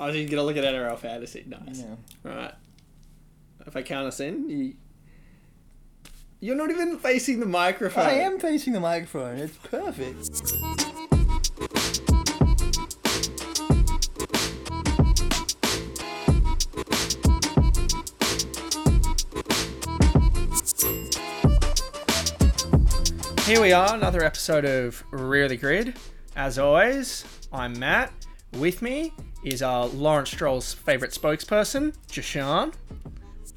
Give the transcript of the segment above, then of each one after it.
I was just gonna look at NRL fantasy. Nice. Yeah. All right. If I count us in, you. You're not even facing the microphone. I am facing the microphone. It's perfect. Here we are, another episode of Rear the Grid. As always, I'm Matt. With me is our Lawrence Stroll's favourite spokesperson, Jashan.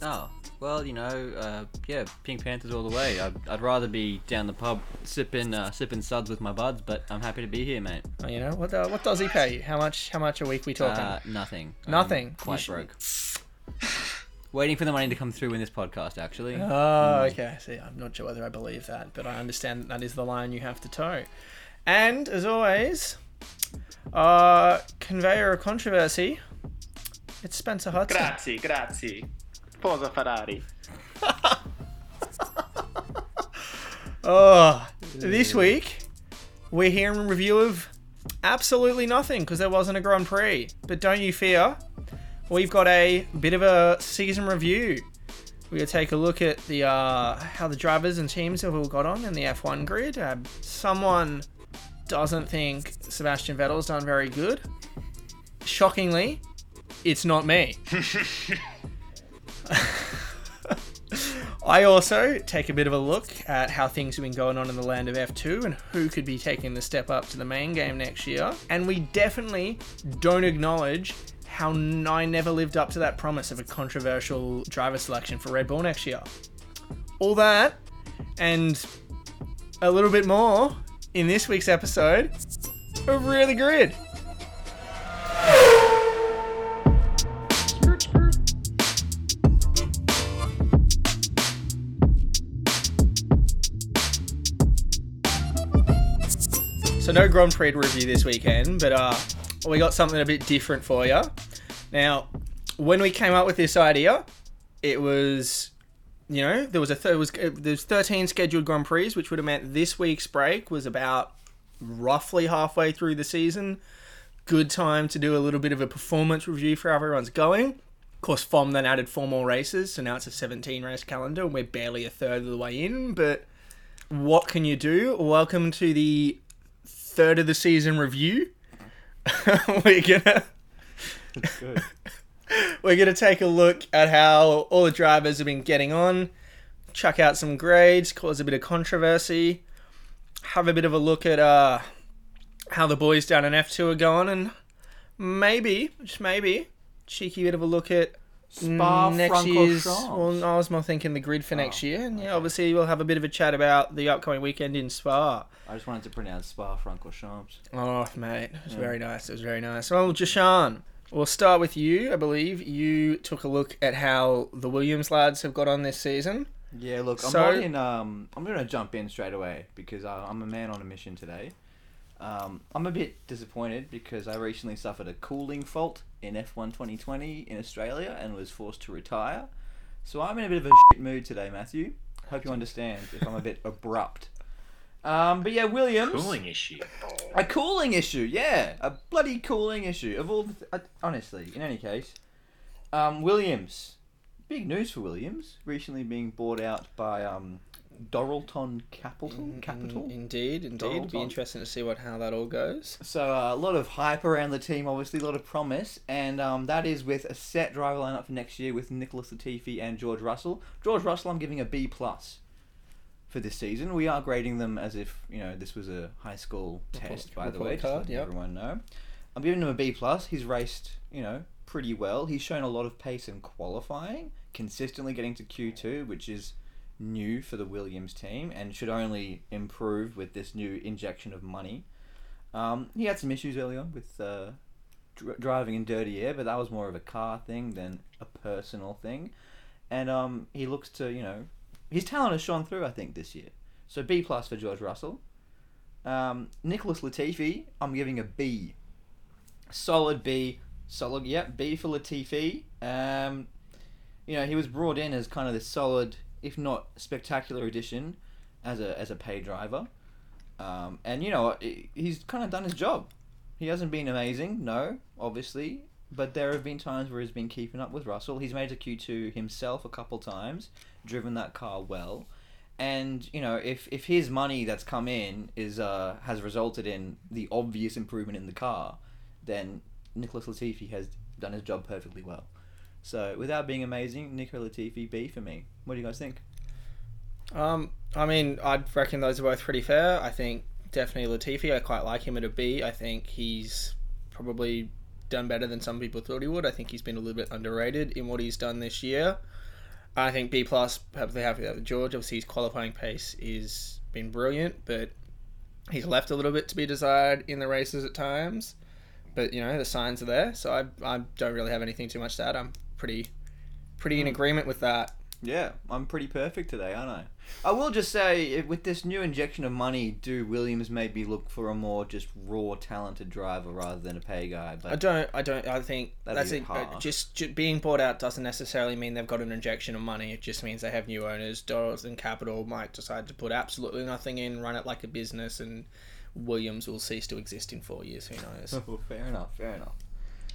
Oh, well, you know, uh, yeah, Pink Panthers all the way. I'd, I'd rather be down the pub sipping uh, sipping suds with my buds, but I'm happy to be here, mate. Oh, you know what? Uh, what does he pay you? How much? How much a week we talking? Uh, nothing. I'm Nothing. You quite should- broke. Waiting for the money to come through in this podcast, actually. Oh, okay. See, I'm not sure whether I believe that, but I understand that, that is the line you have to toe. And as always, uh, conveyor of controversy. It's Spencer Hudson. Grazie, grazie. Forza Ferrari. Oh, this week we're hearing a review of absolutely nothing because there wasn't a Grand Prix. But don't you fear, we've got a bit of a season review. We're gonna take a look at the uh, how the drivers and teams have all got on in the F1 grid. Uh, someone doesn't think Sebastian Vettel's done very good. Shockingly, it's not me. I also take a bit of a look at how things have been going on in the land of F2 and who could be taking the step up to the main game next year. And we definitely don't acknowledge how I never lived up to that promise of a controversial driver selection for Red Bull next year. All that and a little bit more in this week's episode of the Grid. So no Grand Prix review this weekend, but uh, we got something a bit different for you. Now, when we came up with this idea, it was, you know, there was a th- was uh, there's 13 scheduled Grand Prix, which would have meant this week's break was about roughly halfway through the season. Good time to do a little bit of a performance review for how everyone's going. Of course, FOM then added four more races, so now it's a 17 race calendar, and we're barely a third of the way in. But what can you do? Welcome to the third of the season review. we're gonna Good. we're gonna take a look at how all the drivers have been getting on, chuck out some grades, cause a bit of controversy, have a bit of a look at uh how the boys down in F two are going, and maybe, just maybe, cheeky bit of a look at Spa next year's. Well, I was more thinking the grid for next Oh, year, and yeah, obviously we'll have a bit of a chat about the upcoming weekend in Spa. I just wanted to pronounce Spa Francorchamps. Oh, mate, it was Yeah. very nice. It was very nice. Well, Jashan, we'll start with you. I believe you took a look at how the Williams lads have got on this season. Yeah, look, I'm So- not in. Um, I'm gonna jump in straight away because I, I'm a man on a mission today. Um, I'm a bit disappointed because I recently suffered a cooling fault in F1 2020 in Australia and was forced to retire. So I'm in a bit of a shit mood today, Matthew. Hope you understand if I'm a bit abrupt. Um, but yeah, Williams. Cooling issue. A cooling issue, yeah, a bloody cooling issue of all. The th- uh, honestly, in any case, um, Williams, big news for Williams. Recently being bought out by um, Dorilton Capital. Capital. Indeed, indeed. It'd be interesting to see what how that all goes. So uh, a lot of hype around the team, obviously a lot of promise, and um, that is with a set driver lineup for next year with Nicholas Latifi and George Russell. George Russell, I'm giving a B plus for this season. We are grading them as if you know this was a high school Report- test, by the way, just card, letting yep. everyone know. I'm giving him a B plus. He's raced, you know, pretty well. He's shown a lot of pace in qualifying, consistently getting to Q two, which is new for the Williams team and should only improve with this new injection of money. Um, he had some issues early on with uh, dr- driving in dirty air, but that was more of a car thing than a personal thing. And um, he looks to, you know, his talent has shone through, I think, this year. So B plus for George Russell. Um, Nicholas Latifi, I'm giving a B. Solid B. Solid, yep, B for Latifi. Um, you know, he was brought in as kind of this solid, if not spectacular addition as a as a pay driver. Um, and you know, he's kind of done his job. He hasn't been amazing, no, obviously. but there have been times where he's been keeping up with Russell. He's made a Q2 himself a couple times, driven that car well. And you know, if, if his money that's come in is uh, has resulted in the obvious improvement in the car, then Nicholas Latifi has done his job perfectly well. So without being amazing, Nico Latifi B for me. What do you guys think? Um, I mean, I'd reckon those are both pretty fair. I think definitely Latifi. I quite like him at a B. I think he's probably done better than some people thought he would. I think he's been a little bit underrated in what he's done this year. I think B plus. Perfectly happy with George. Obviously, his qualifying pace is been brilliant, but he's left a little bit to be desired in the races at times. But you know the signs are there, so I, I don't really have anything too much to add. I'm pretty pretty in mm. agreement with that. Yeah, I'm pretty perfect today, aren't I? I will just say, with this new injection of money, do Williams maybe look for a more just raw, talented driver rather than a pay guy? But I don't. I don't. I think that's it. hard. Just, being bought out doesn't necessarily mean they've got an injection of money. It just means they have new owners. Dorilton Capital might decide to put absolutely nothing in, run it like a business, and Williams will cease to exist in four years. Who knows? well, fair enough, fair enough.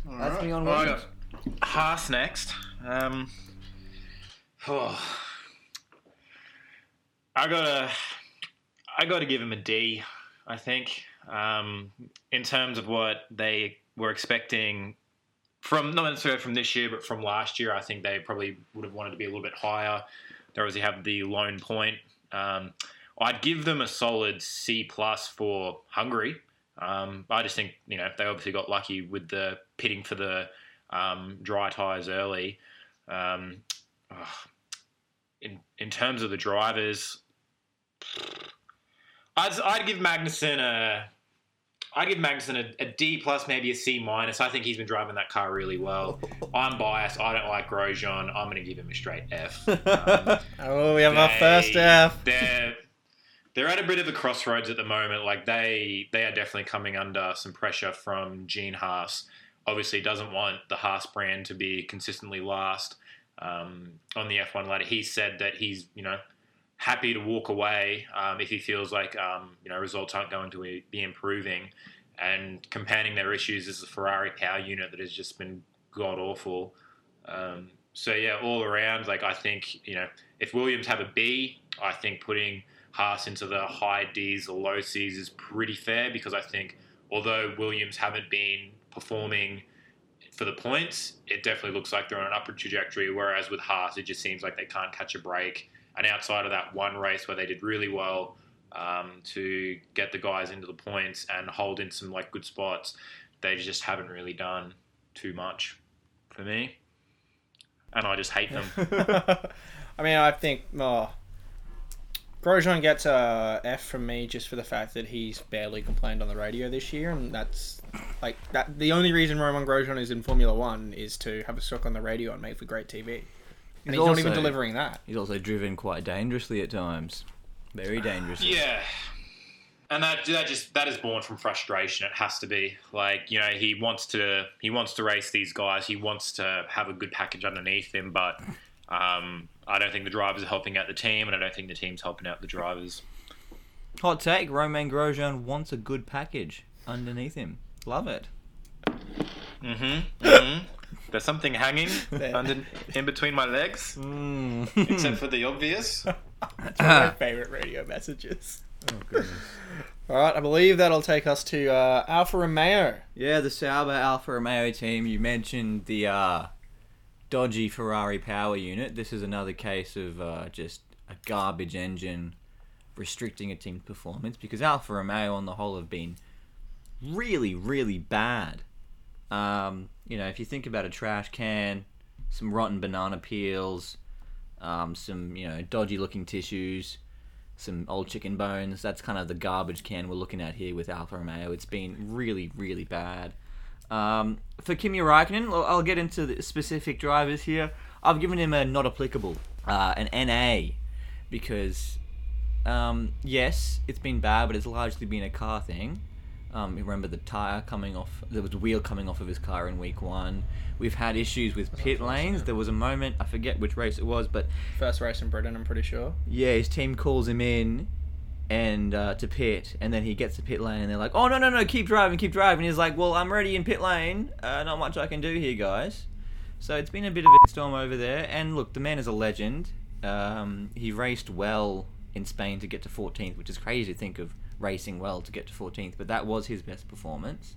That's Alright. me on Williams. got Haas next. Um, oh, I gotta, I gotta give him a D. I think um, in terms of what they were expecting from not necessarily from this year, but from last year. I think they probably would have wanted to be a little bit higher. They obviously have the lone point. Um, I'd give them a solid C plus for Hungary. Um, I just think you know they obviously got lucky with the pitting for the um, dry tires early. Um, ugh. In in terms of the drivers, I'd I'd give Magnussen a I'd give Magnussen a, a D plus, maybe a C minus. I think he's been driving that car really well. I'm biased. I don't like Grosjean. I'm going to give him a straight F. Um, Oh, we have our first F. They're they're at a bit of a crossroads at the moment. Like they they are definitely coming under some pressure from Gene Haas. Obviously, doesn't want the Haas brand to be consistently last um, on the F1 ladder. He said that he's you know happy to walk away um, if he feels like um, you know results aren't going to be improving. And compounding their issues is the Ferrari power unit that has just been god awful. Um, so yeah, all around, like I think you know, if Williams have a B, I think putting Haas into the high D's or low C's is pretty fair because I think although Williams haven't been performing for the points, it definitely looks like they're on an upward trajectory. Whereas with Haas, it just seems like they can't catch a break. And outside of that one race where they did really well um, to get the guys into the points and hold in some like good spots, they just haven't really done too much for me. And I just hate them. I mean, I think oh, Grosjean gets a F from me just for the fact that he's barely complained on the radio this year, and that's like that. The only reason Romain Grosjean is in Formula One is to have a stock on the radio and make for great TV, and he's, not even delivering that. He's also driven quite dangerously at times. Very dangerously. Yeah. And that that just that is born from frustration. It has to be like you know he wants to he wants to race these guys. He wants to have a good package underneath him, but um, I don't think the drivers are helping out the team, and I don't think the team's helping out the drivers. Hot take: Romain Grosjean wants a good package underneath him. Love it. Mm-hmm. mm-hmm. There's something hanging under in between my legs, Mm. except for the obvious. That's one of my favorite radio messages. All right, I believe that'll take us to uh, Alfa Romeo. Yeah, the Sauber Alfa Romeo team. You mentioned the uh, dodgy Ferrari power unit. This is another case of uh, just a garbage engine restricting a team's performance because Alfa Romeo, on the whole, have been really, really bad. Um, you know, if you think about a trash can, some rotten banana peels, um, some you know dodgy looking tissues, some old chicken bones. That's kind of the garbage can we're looking at here with Alfa Romeo. It's been really, really bad. Um, for Kimi Raikkonen, I'll- get into the specific drivers here. I've given him a not applicable, uh, an NA, because um, yes, it's been bad, but it's largely been a car thing. Um, you remember the tire coming off, there was a wheel coming off of his car in week one. We've had issues with pit lanes. There was a moment, I forget which race it was, but First race in Britain, I'm pretty sure. yeah, his team calls him in and uh, to pit, and then he gets to pit lane, and they're like, "Oh no, no, no, keep driving, keep driving." He's like, "Well, I'm already in pit lane. Uh, not much I can do here, guys." So it's been a bit of a storm over there. And look, the man is a legend. Um, he raced well in Spain to get to 14th, which is crazy to think of racing well to get to 14th, but that was his best performance.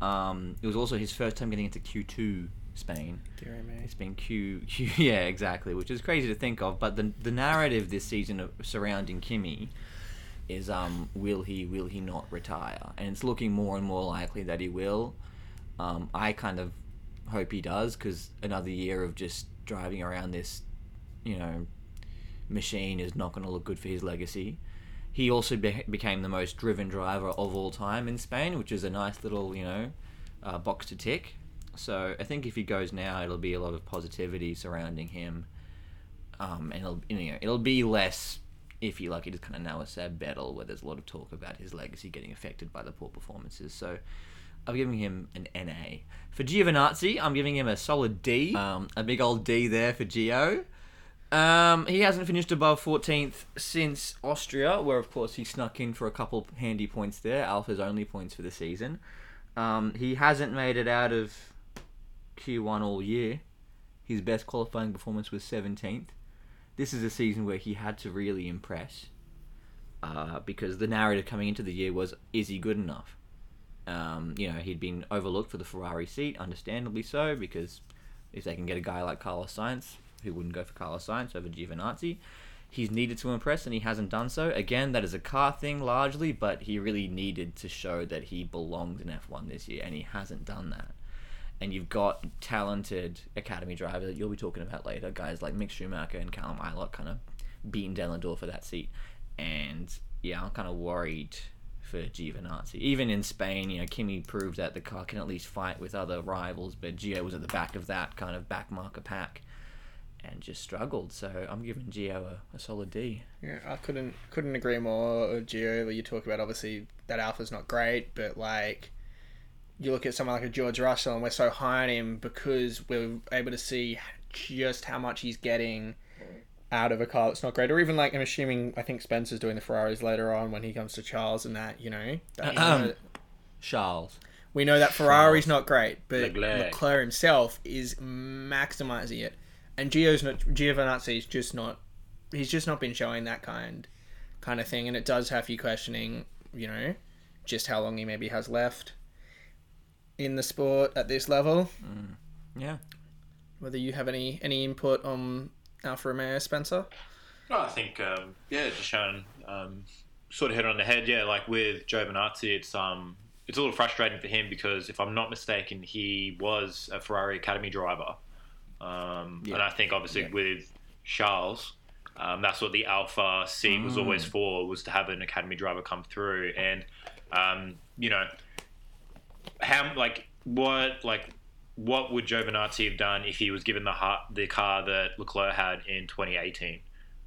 Um, it was also his first time getting into Q2 Spain. Dear me. It's been Q, Q, yeah, exactly, which is crazy to think of. But the the narrative this season of, surrounding Kimi is, um, will he, will he not retire? And it's looking more and more likely that he will. Um, I kind of hope he does because another year of just driving around this, you know, machine is not going to look good for his legacy. He also be- became the most driven driver of all time in Spain, which is a nice little, you know, uh, box to tick. So I think if he goes now, it'll be a lot of positivity surrounding him, um, and it'll you know it'll be less if you like, it is kind of now a sad battle where there's a lot of talk about his legacy getting affected by the poor performances. So I'm giving him an NA. For Giovinazzi, I'm giving him a solid D. Um, a big old D there for Gio. Um, he hasn't finished above 14th since Austria, where of course he snuck in for a couple handy points there, Alfa's only points for the season. Um, he hasn't made it out of Q1 all year. His best qualifying performance was 17th. This is a season where he had to really impress uh, because the narrative coming into the year was, is he good enough? Um, you know, he'd been overlooked for the Ferrari seat, understandably so, because if they can get a guy like Carlos Sainz, who wouldn't go for Carlos Sainz over Giovinazzi, he's needed to impress and he hasn't done so. Again, that is a car thing largely, but he really needed to show that he belonged in F1 this year, and he hasn't done that. And you've got talented academy drivers that you'll be talking about later, guys like Mick Schumacher and Callum Ilott kind of beating door for that seat. And yeah, I'm kind of worried for Giovinazzi. Even in Spain, you know, Kimi proved that the car can at least fight with other rivals, but Gio was at the back of that kind of back marker pack and just struggled. So I'm giving Gio a, a solid D. Yeah, I couldn't couldn't agree more. Gio, you talk about obviously that Alfa's not great, but like you look at someone like a George Russell, and we're so high on him because we're able to see just how much he's getting out of a car that's not great. Or even like I'm assuming I think Spencer's doing the Ferraris later on when he comes to Charles and that you know. That, know, Charles. we know that Ferrari's not great, but Leclerc. Leclerc himself is maximizing it, and Gio's not Giovinazzi's just not. He's just not been showing that kind, kind of thing, and it does have you questioning, you know, just how long he maybe has left in the sport at this level. Yeah. Whether you have any any input on Alfa Romeo, Spencer? No, I think um, yeah, Deshaun um, sort of hit it on the head. Yeah, like with Giovinazzi, it's um it's a little frustrating for him because if I'm not mistaken, he was a Ferrari Academy driver, um, Yeah. and I think obviously Yeah. with Charles. Um, that's what the Alfa seat was always Mm. for, was to have an academy driver come through, and um, you know, how like what like what would Giovinazzi have done if he was given the ha- the car that Leclerc had in 2018?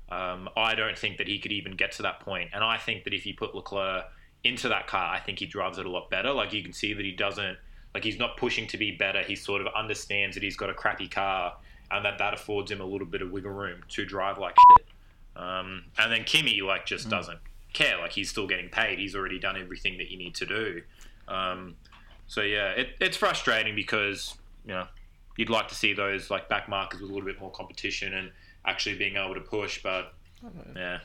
Um, I don't think that he could even get to that point. point, and I think that if you put Leclerc into that car, I think he drives it a lot better. Like you can see that he doesn't like he's not pushing to be better. He sort of understands that he's got a crappy car, and that that affords him a little bit of wiggle room to drive like shit. Um, and then Kimi like just doesn't care. Like he's still getting paid. He's already done everything that you need to do. Um, so yeah, it, it's frustrating because you know you'd like to see those like back markers with a little bit more competition and actually being able to push. But yeah,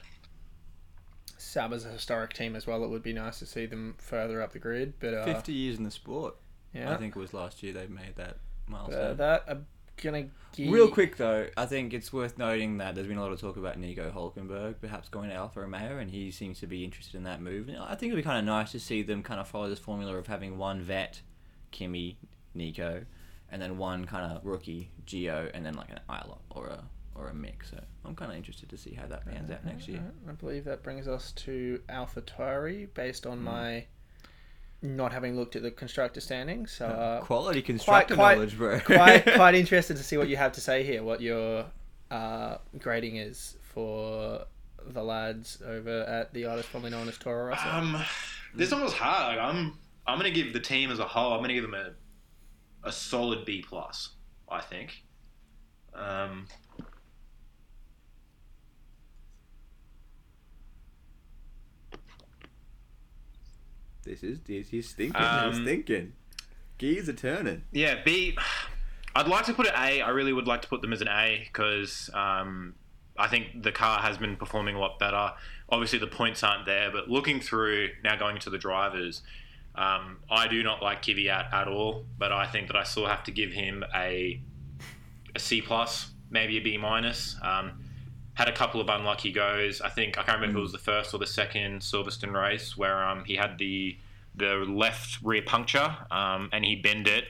Sauber's a historic team as well. It would be nice to see them further up the grid, but uh, 50 years in the sport. yeah, I think it was last year they made that uh, milestone. that I'm gonna give Real quick though, I think it's worth noting that there's been a lot of talk about Nico Hulkenberg perhaps going to Alfa Romeo, and he seems to be interested in that move. And I think it'd be kind of nice to see them kind of follow this formula of having one vet, Kimi, Nico, and then one kind of rookie, Gio, and then like an Isla or a or a mix. So I'm kind of interested to see how that pans out next year. I believe that brings us to Alpha Tauri, based on hmm. my not having looked at the constructor standings. So uh, Quality constructor quite- knowledge, bro. quite quite interested to see what you have to say here. What your uh, grading is for the lads over at the artist formerly known as Toro Rosso. um, this one was hard. I'm I'm gonna give the team as a whole. I'm gonna give them a a solid B plus. I think. Um, This is this is thinking. Um, he's thinking. Gears are turning. Yeah, B. I'd like to put it A. I really would like to put them as an A because um, I think the car has been performing a lot better. Obviously, the points aren't there, but looking through now going to the drivers, um, I do not like Kvyat at all. But I think that I still have to give him a a C plus, maybe a B minus. Um, had a couple of unlucky goes. I think I can't remember if it was the first or the second Silverstone race where um, he had the the left rear puncture um, and he bent it.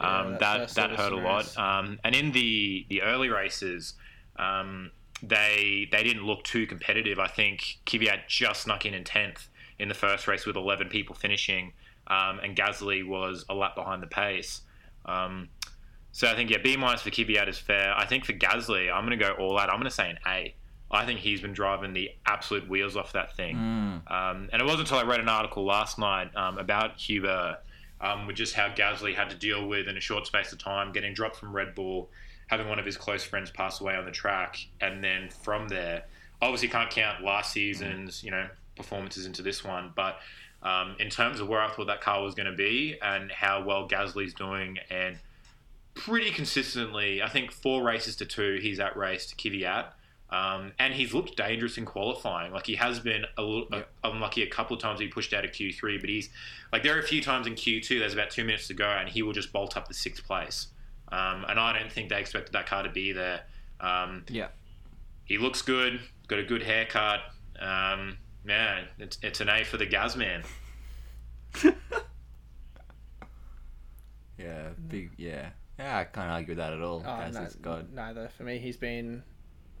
Yeah, Um, that that that hurt a lot. Um, and in the the early races, um, they they didn't look too competitive. I think Kvyat just snuck in in tenth in the first race with eleven people finishing, um, and Gasly was a lap behind the pace. So I think yeah, B minus for Kvyat is fair. I think for Gasly, I'm going to go all out. I'm going to say an A. I think he's been driving the absolute wheels off that thing. Mm. Um, and it wasn't until I read an article last night um, about Hubert, um, with just how Gasly had to deal with in a short space of time, getting dropped from Red Bull, having one of his close friends pass away on the track, and then from there, obviously can't count last season's you know performances into this one, but um, in terms of where I thought that car was going to be and how well Gasly's doing, and pretty consistently, I think four races to two, he's outraced Kvyat. Um, and he's looked dangerous in qualifying. Like he has been a little Yep. unlucky a couple of times. He pushed out of Q3, but he's like there are a few times in Q2. There's about two minutes to go, and he will just bolt up the sixth place. Um, and I don't think they expected that car to be there. Um, Yeah. he looks good. Got a good haircut. Um, man, it's, it's an A for the Gaz man. Yeah, big. Yeah, yeah. I can't argue with that at all. Oh, no, God. neither. For me, he's been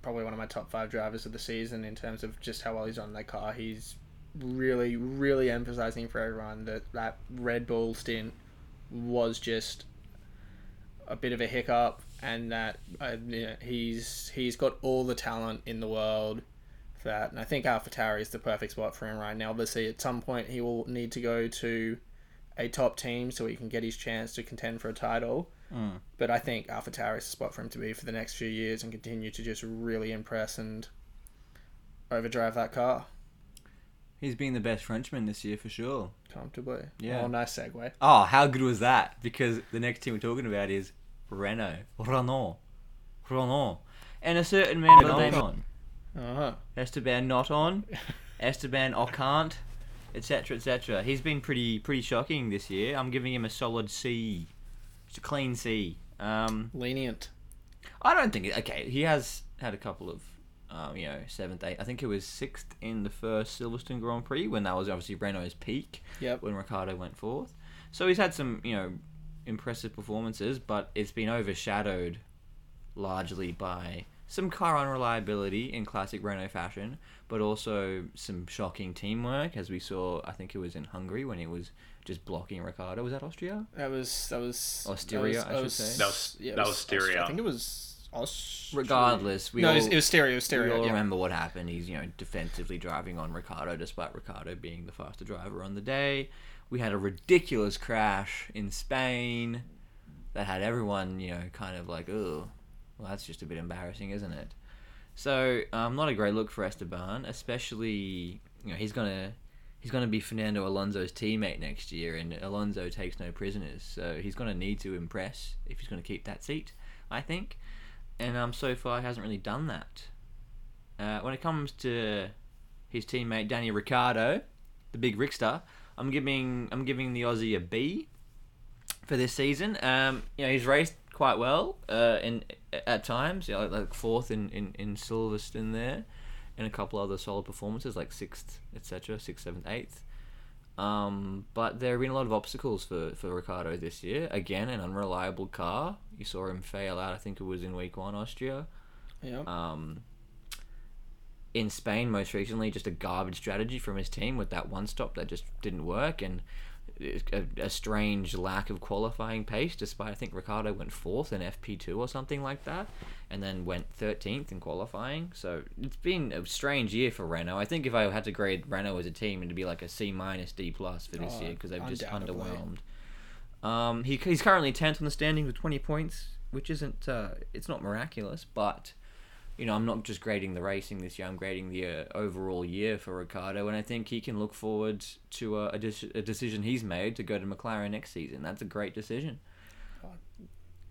probably one of my top five drivers of the season in terms of just how well he's on that car. He's really, really emphasizing for everyone that that Red Bull stint was just a bit of a hiccup, and that uh, you know, he's he's got all the talent in the world for that. And I think AlphaTauri is the perfect spot for him right now. Obviously, at some point he will need to go to a top team so he can get his chance to contend for a title. Mm. But I think AlphaTauri is the spot for him to be for the next few years and continue to just really impress and overdrive that car He's been the best Frenchman this year for sure. comfortably. Yeah. Oh, nice segue. Oh, how good was that? Because the next team we're talking about is Renault, Renault, Renault, and a certain man by the name on Uh-huh. Esteban not on, Esteban Ocant, etc. etc. He's been pretty pretty shocking this year. I'm giving him a solid C, clean C. Um, Lenient. I don't think it, okay. He has had a couple of, um, you know, seventh, eighth. I think it was sixth in the first Silverstone Grand Prix when that was obviously Renault's peak. Yep. When Ricciardo went fourth, so he's had some, you know, impressive performances, but it's been overshadowed largely by some car unreliability in classic Renault fashion, but also some shocking teamwork, as we saw. I think it was in Hungary when he was just blocking Ricciardo. Was that Austria? That was that was Or Styria, that I should was- say. That was- yeah, that was Styria. I think it was Austria. Regardless, we no, all, it was, it was Styria. It we all yeah. remember what happened. He's you know defensively driving on Ricciardo, despite Ricciardo being the faster driver on the day. We had a ridiculous crash in Spain that had everyone you know kind of like, oh, well that's just a bit embarrassing, isn't it? So um, not a great look for Esteban, especially you know he's gonna he's gonna be Fernando Alonso's teammate next year, and Alonso takes no prisoners, so he's gonna need to impress if he's gonna keep that seat, I think. And um, so far he hasn't really done that. Uh, when it comes to his teammate Danny Ricciardo, the big Rickster, I'm giving I'm giving the Aussie a B for this season. Um, you know he's raced quite well uh, in at times, you know, like fourth in, in, in Silverstone there, and a couple other solid performances like sixth, etc., sixth, seventh, eighth. Um, but there have been a lot of obstacles for, for Ricciardo this year. Again, an unreliable car. You saw him fail out. I think it was in week one, Austria. Yeah. Um, in Spain, most recently, just a garbage strategy from his team with that one stop that just didn't work, and a, a strange lack of qualifying pace. Despite I think Ricciardo went fourth in FP two or something like that, and then went thirteenth in qualifying. So it's been a strange year for Renault. I think if I had to grade Renault as a team, it'd be like a C minus D plus for this Oh, year because they've just underwhelmed. Um, he, he's currently tenth on the standings with twenty points, which isn't uh, it's not miraculous, but you know, I'm not just grading the racing this year. I'm grading the uh, overall year for Ricciardo, and I think he can look forward to a, a, dec- a decision he's made to go to McLaren next season. That's a great decision,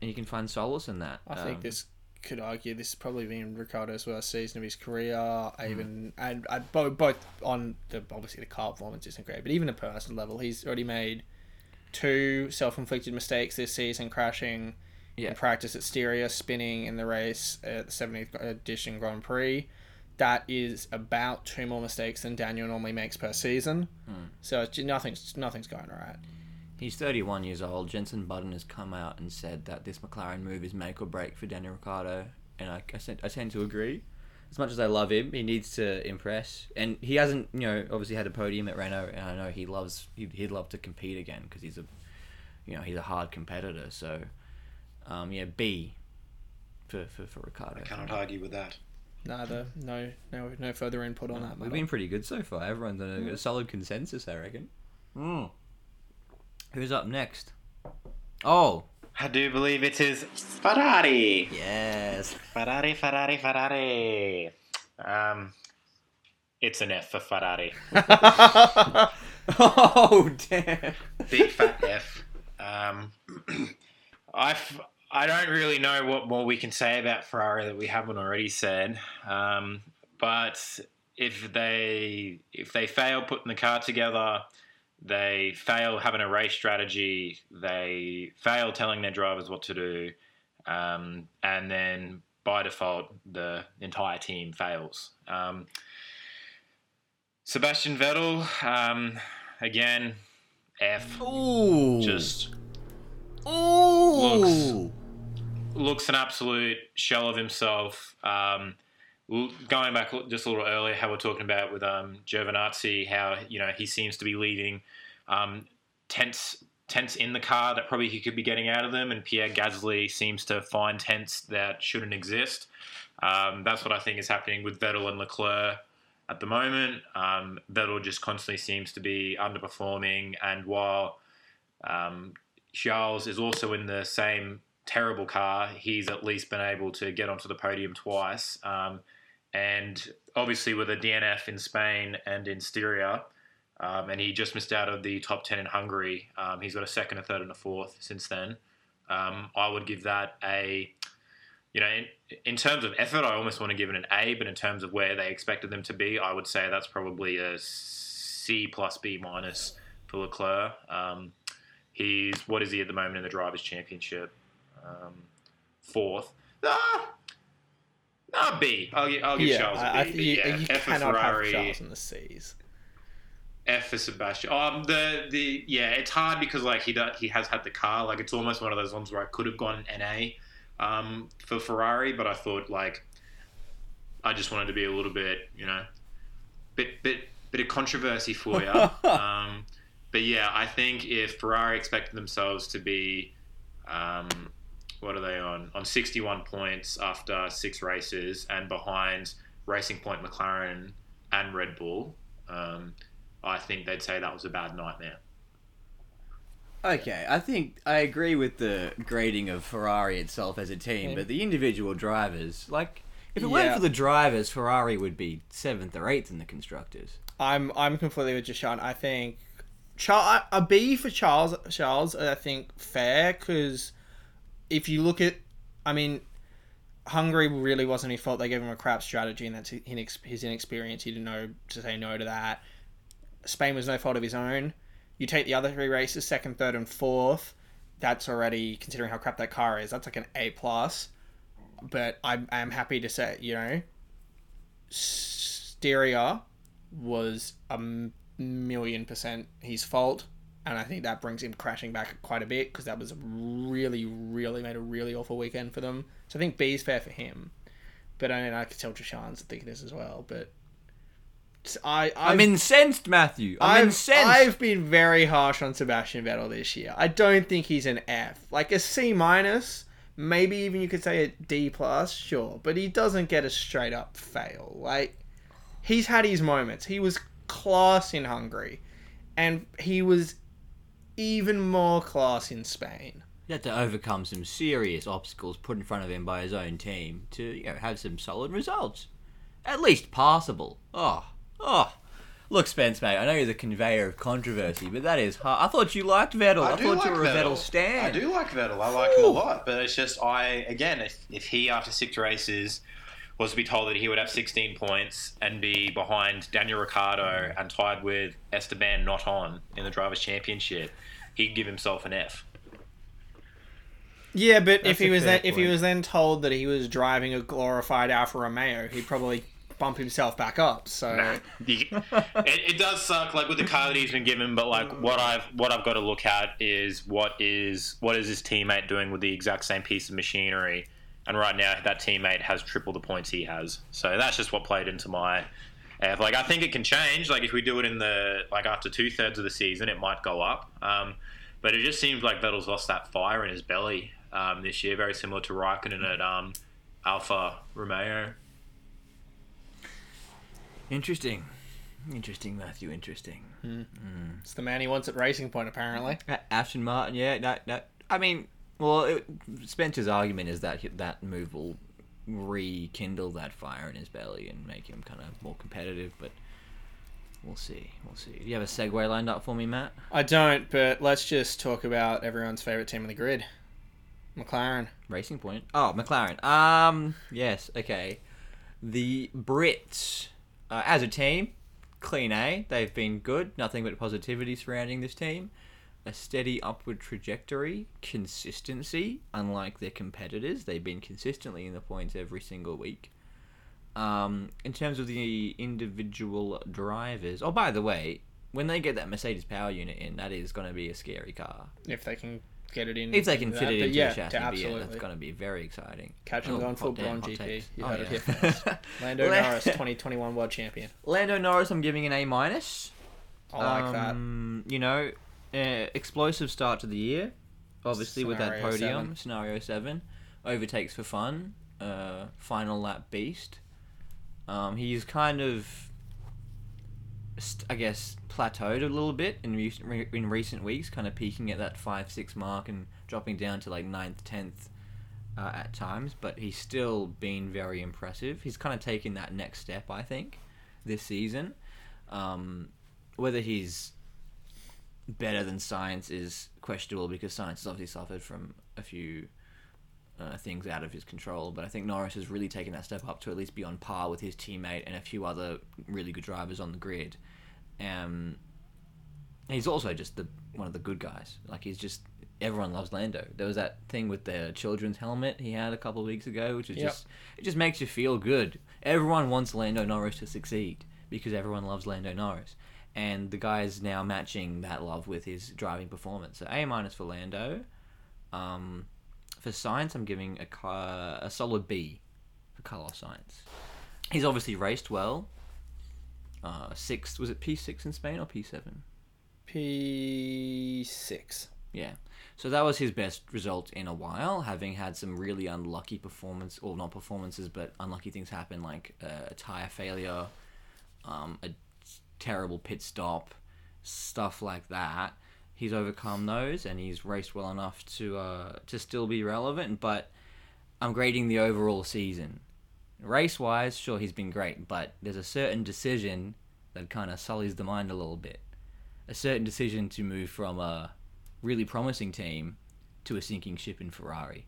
and you can find solace in that. I think Um, this could argue this has probably been Ricciardo's worst season of his career. Hmm. Even and, and both, both on the obviously the car performance isn't great, but even at personal level, he's already made two self-inflicted mistakes this season, crashing Yeah. in practice at Styria, spinning in the race at the 70th edition Grand Prix. That is about two more mistakes than Daniel normally makes per season. Hmm. So it's, nothing's nothing's going right. He's 31 years old. Jenson Button has come out and said that this McLaren move is make or break for Daniel Ricciardo, and I, I, tend- I tend to agree. As much as I love him, he needs to impress, and he hasn't, you know, obviously had a podium at Renault, and I know he loves, he'd, he'd love to compete again because he's a, you know, he's a hard competitor. So, um, yeah, B for for, for Ricciardo. I cannot argue with that. Neither, no, no, no further input on that. We've been pretty good so far. Everyone's on a, a solid consensus, I reckon. Mm. Who's up next? Oh, I do believe it is Ferrari. yes. Ferrari, Ferrari, Ferrari. Um, it's an F for Ferrari. oh damn! Big fat F. Um, I f- I don't really know what more we can say about Ferrari that we haven't already said. Um, but if they if they fail putting the car together, they fail having a race strategy, they fail telling their drivers what to do, um, and then by default the entire team fails. Um, Sebastian Vettel, um, again, F. Ooh, Just ooh. looks an absolute shell of himself. Um, going back just a little earlier, how we're talking about with um, Giovinazzi, how you know he seems to be leaving um, tenths tenths in the car that probably he could be getting out of them, and Pierre Gasly seems to find tenths that shouldn't exist. Um, that's what I think is happening with Vettel and Leclerc at the moment. Um, Vettel just constantly seems to be underperforming, and while um, Charles is also in the same terrible car, he's at least been able to get onto the podium twice. Um, and obviously, with a DNF in Spain and in Styria, um, and he just missed out of the top 10 in Hungary. Um, he's got a second, a third, and a fourth since then. Um, I would give that a, you know, in, in terms of effort, I almost want to give it an A, but in terms of where they expected them to be, I would say that's probably a C plus B minus for Leclerc. He's, what is he at the moment in the Drivers' Championship? Um, fourth. Ah, ah, B. I'll, I'll give yeah, Charles a B. I, I you, yeah, you F for cannot Ferrari. have Charles in the C's. F for Sebastian. Um, the the yeah, it's hard because like he does, he has had the car. Like it's almost one of those ones where I could have gone NA, um, for Ferrari, but I thought like I just wanted to be a little bit, you know, bit bit bit of controversy for you. um, but yeah, I think if Ferrari expected themselves to be, um, what are they on? On sixty one points after six races and behind Racing Point, McLaren, and Red Bull. Um, I think they'd say that was a bad nightmare. Okay, I think I agree with the grading of Ferrari itself as a team, Yeah. but the individual drivers, like, if it weren't for the drivers, Ferrari would be seventh or eighth in the constructors. I'm I'm completely with Jashan. I think Charles a B for Charles Charles. I think fair because if you look at, I mean, Hungary really wasn't his fault. They gave him a crap strategy, and that's his inexperience. He didn't know to say no to that. Spain was no fault of his own. You take the other three races, second, third, and fourth. That's already considering how crap that car is. That's like an A plus. But I'm happy to say, you know, Styria was a million percent his fault, and I think that brings him crashing back quite a bit because that was really, really made a really awful weekend for them. So I think B is fair for him, but I mean I could tell Jashan's thinking this as well. But I I've, I'm incensed, Matthew. I'm I've, incensed. I've been very harsh on Sebastian Vettel this year. I don't think he's an F, like a C minus. Maybe even you could say a D plus, sure, but he doesn't get a straight up fail. Like he's had his moments. He was class in Hungary, and he was even more class in Spain. He had to overcome some serious obstacles put in front of him by his own team to you know have some solid results, at least passable. Oh, oh. Look, Spence, mate. I know you're the conveyor of controversy, but that is hard. I thought you liked Vettel. I, thought you were a Vettel stan. I do like Vettel. I like him a lot, but it's just I again, if, if he after six races was to be told that he would have 16 points and be behind Daniel Ricciardo and tied with Esteban not on in the drivers' championship, he'd give himself an F. Yeah, but if he was fair then if he was then told that he was driving a glorified Alfa Romeo, he'd probably bump himself back up. So You- it, it does suck, like with the car that he's been given. But like what I've what I've got to look at is what is what is his teammate doing with the exact same piece of machinery, and right now that teammate has triple the points he has. So that's just what played into my. F. Like I think it can change. Like if we do it in the like after two thirds of the season, it might go up. Um, but it just seems like Vettel's lost that fire in his belly um, this year, very similar to Raikkonen at um, Alfa Romeo. Interesting, interesting, Matthew. Interesting. it's the man he wants at Racing Point, apparently. A- Aston Martin, yeah, no, no. I mean, well, it, Spencer's argument is that that move will rekindle that fire in his belly and make him kind of more competitive. But we'll see, we'll see. Do you have a segue lined up for me, Matt? I don't, but let's just talk about everyone's favorite team on the grid, McLaren. Racing Point. Oh, McLaren. Um, yes, okay. The Brits, uh, as a team, clean A. They've been good. Nothing but positivity surrounding this team. A steady upward trajectory, consistency. Unlike their competitors, they've been consistently in the points every single week. Um, in terms of the individual drivers, oh, by the way, when they get that Mercedes power unit in, that is going to be a scary car. If they can get it in, If they can fit that, it into yeah, a chassis, but yeah, that's going to be very exciting. Catch him Oh, going hot full damn, GP. takes. You Oh, heard it here first. Lando Lan- Norris, 2021 world champion. Lando Norris, I'm giving an A minus. I like that. Um, You know, uh, explosive start to the year. Obviously, with that podium, seven. scenario seven, overtakes for fun, uh, final lap beast. Um, he's kind of, st- I guess, plateaued a little bit in re- in recent weeks, kind of peaking at that five six mark and dropping down to like ninth tenth. Uh, at times, but he's still been very impressive. He's kind of taken that next step, I think, this season. Um, whether he's better than Sainz is questionable because Sainz has obviously suffered from a few uh, things out of his control. But I think Norris has really taken that step up to at least be on par with his teammate and a few other really good drivers on the grid. Um, he's also just the one of the good guys. Like he's just everyone loves Lando. There was that thing with the children's helmet he had a couple of weeks ago, which is Yep. just it just makes you feel good. Everyone wants Lando Norris to succeed because everyone loves Lando Norris. And the guy is now matching that love with his driving performance. So A minus for Lando. Um, for Sainz, I'm giving a ca- a solid B for Carlos Sainz. He's obviously raced well. Uh, sixth was it P six in Spain or P seven? P6. Yeah. So that was his best result in a while, having had some really unlucky performance, or not performances, but unlucky things happen, like uh, a tire failure, um, a terrible pit stop, stuff like that. He's overcome those, and he's raced well enough to uh, to still be relevant. But I'm grading the overall season. Race wise, sure, he's been great, but there's a certain decision that kind of sullies the mind a little bit. A certain decision to move from a really promising team to a sinking ship in Ferrari.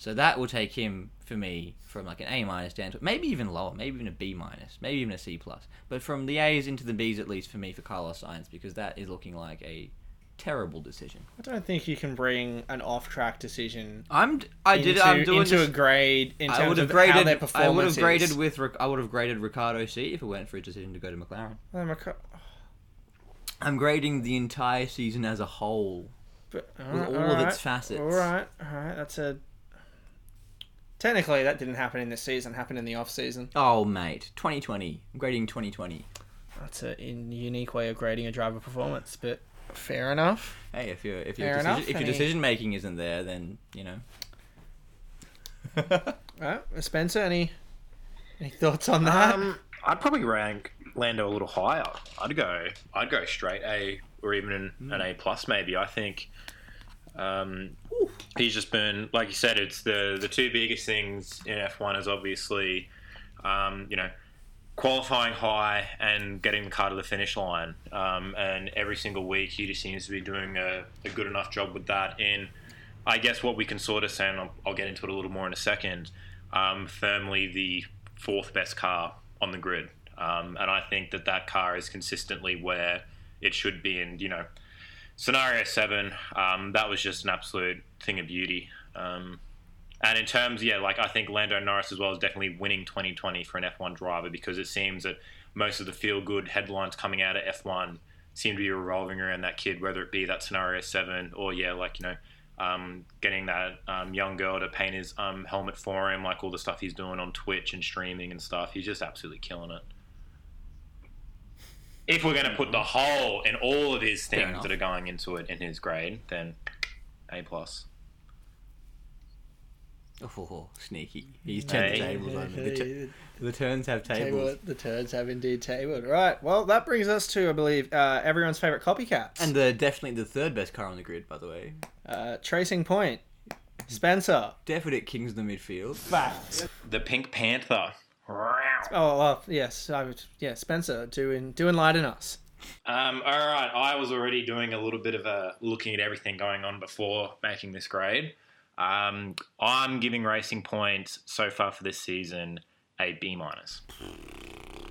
So that will take him for me from like an A minus down to maybe even lower, maybe even a B minus, maybe even a C plus. But from the A's into the B's at least for me for Carlos Sainz because that is looking like a terrible decision. I don't think you can bring an off-track decision I'm I did I'm doing into this, a grade in I would have of how graded their I would have graded is. with I would have graded Ricciardo C if it went for a decision to go to McLaren. Oh, I'm grading the entire season as a whole. but- With alright, all of alright, its facets. All right, all right. That's a. Technically, that didn't happen in this season. Happened in the off season. Oh mate, 2020. I'm grading 2020. That's a in- unique way of grading a driver performance, but fair enough. Hey, if your if Fair your enough, decision, if your any- decision making isn't there, then you know. Right, Spencer, any any thoughts on that? Um, I'd probably rank Lando a little higher. I'd go, I'd go straight A or even an, an A plus maybe. I think Um, he's just been, like you said, it's the the two biggest things in F1 is obviously, um, you know, qualifying high and getting the car to the finish line. Um, and every single week, he just seems to be doing a, a good enough job with that. In, I guess, what we can sort of say, and I'll, I'll get into it a little more in a second. Um, firmly the fourth best car on the grid, um, and I think that that car is consistently where it should be. And you know, scenario seven, um, that was just an absolute thing of beauty. Um, and in terms, yeah, like I think Lando Norris as well is definitely winning 2020 for an F1 driver because it seems that most of the feel good headlines coming out of F1 seem to be revolving around that kid, whether it be that scenario seven or yeah, like you know, um, getting that um, young girl to paint his um, helmet for him, like all the stuff he's doing on Twitch and streaming and stuff. He's just absolutely killing it. If we're going to put the whole and all of his things that are going into it in his grade, then A plus. Oh, sneaky. He's turned the tables on. The, tu- the turns have Table tables. it. The turds have indeed tabled. Right. Well, that brings us to, I believe, uh, everyone's favorite copycats. And the definitely the third best car on the grid, by the way. uh, Tracing Point. Spencer. Definite kings of the midfield. Facts. The Pink Panther. Oh well, yes. I would, yeah, Spencer doing doing enlighten us. Um, all right, I was already doing a little bit of a looking at everything going on before making this grade. Um, I'm giving Racing Point so far for this season a B minus,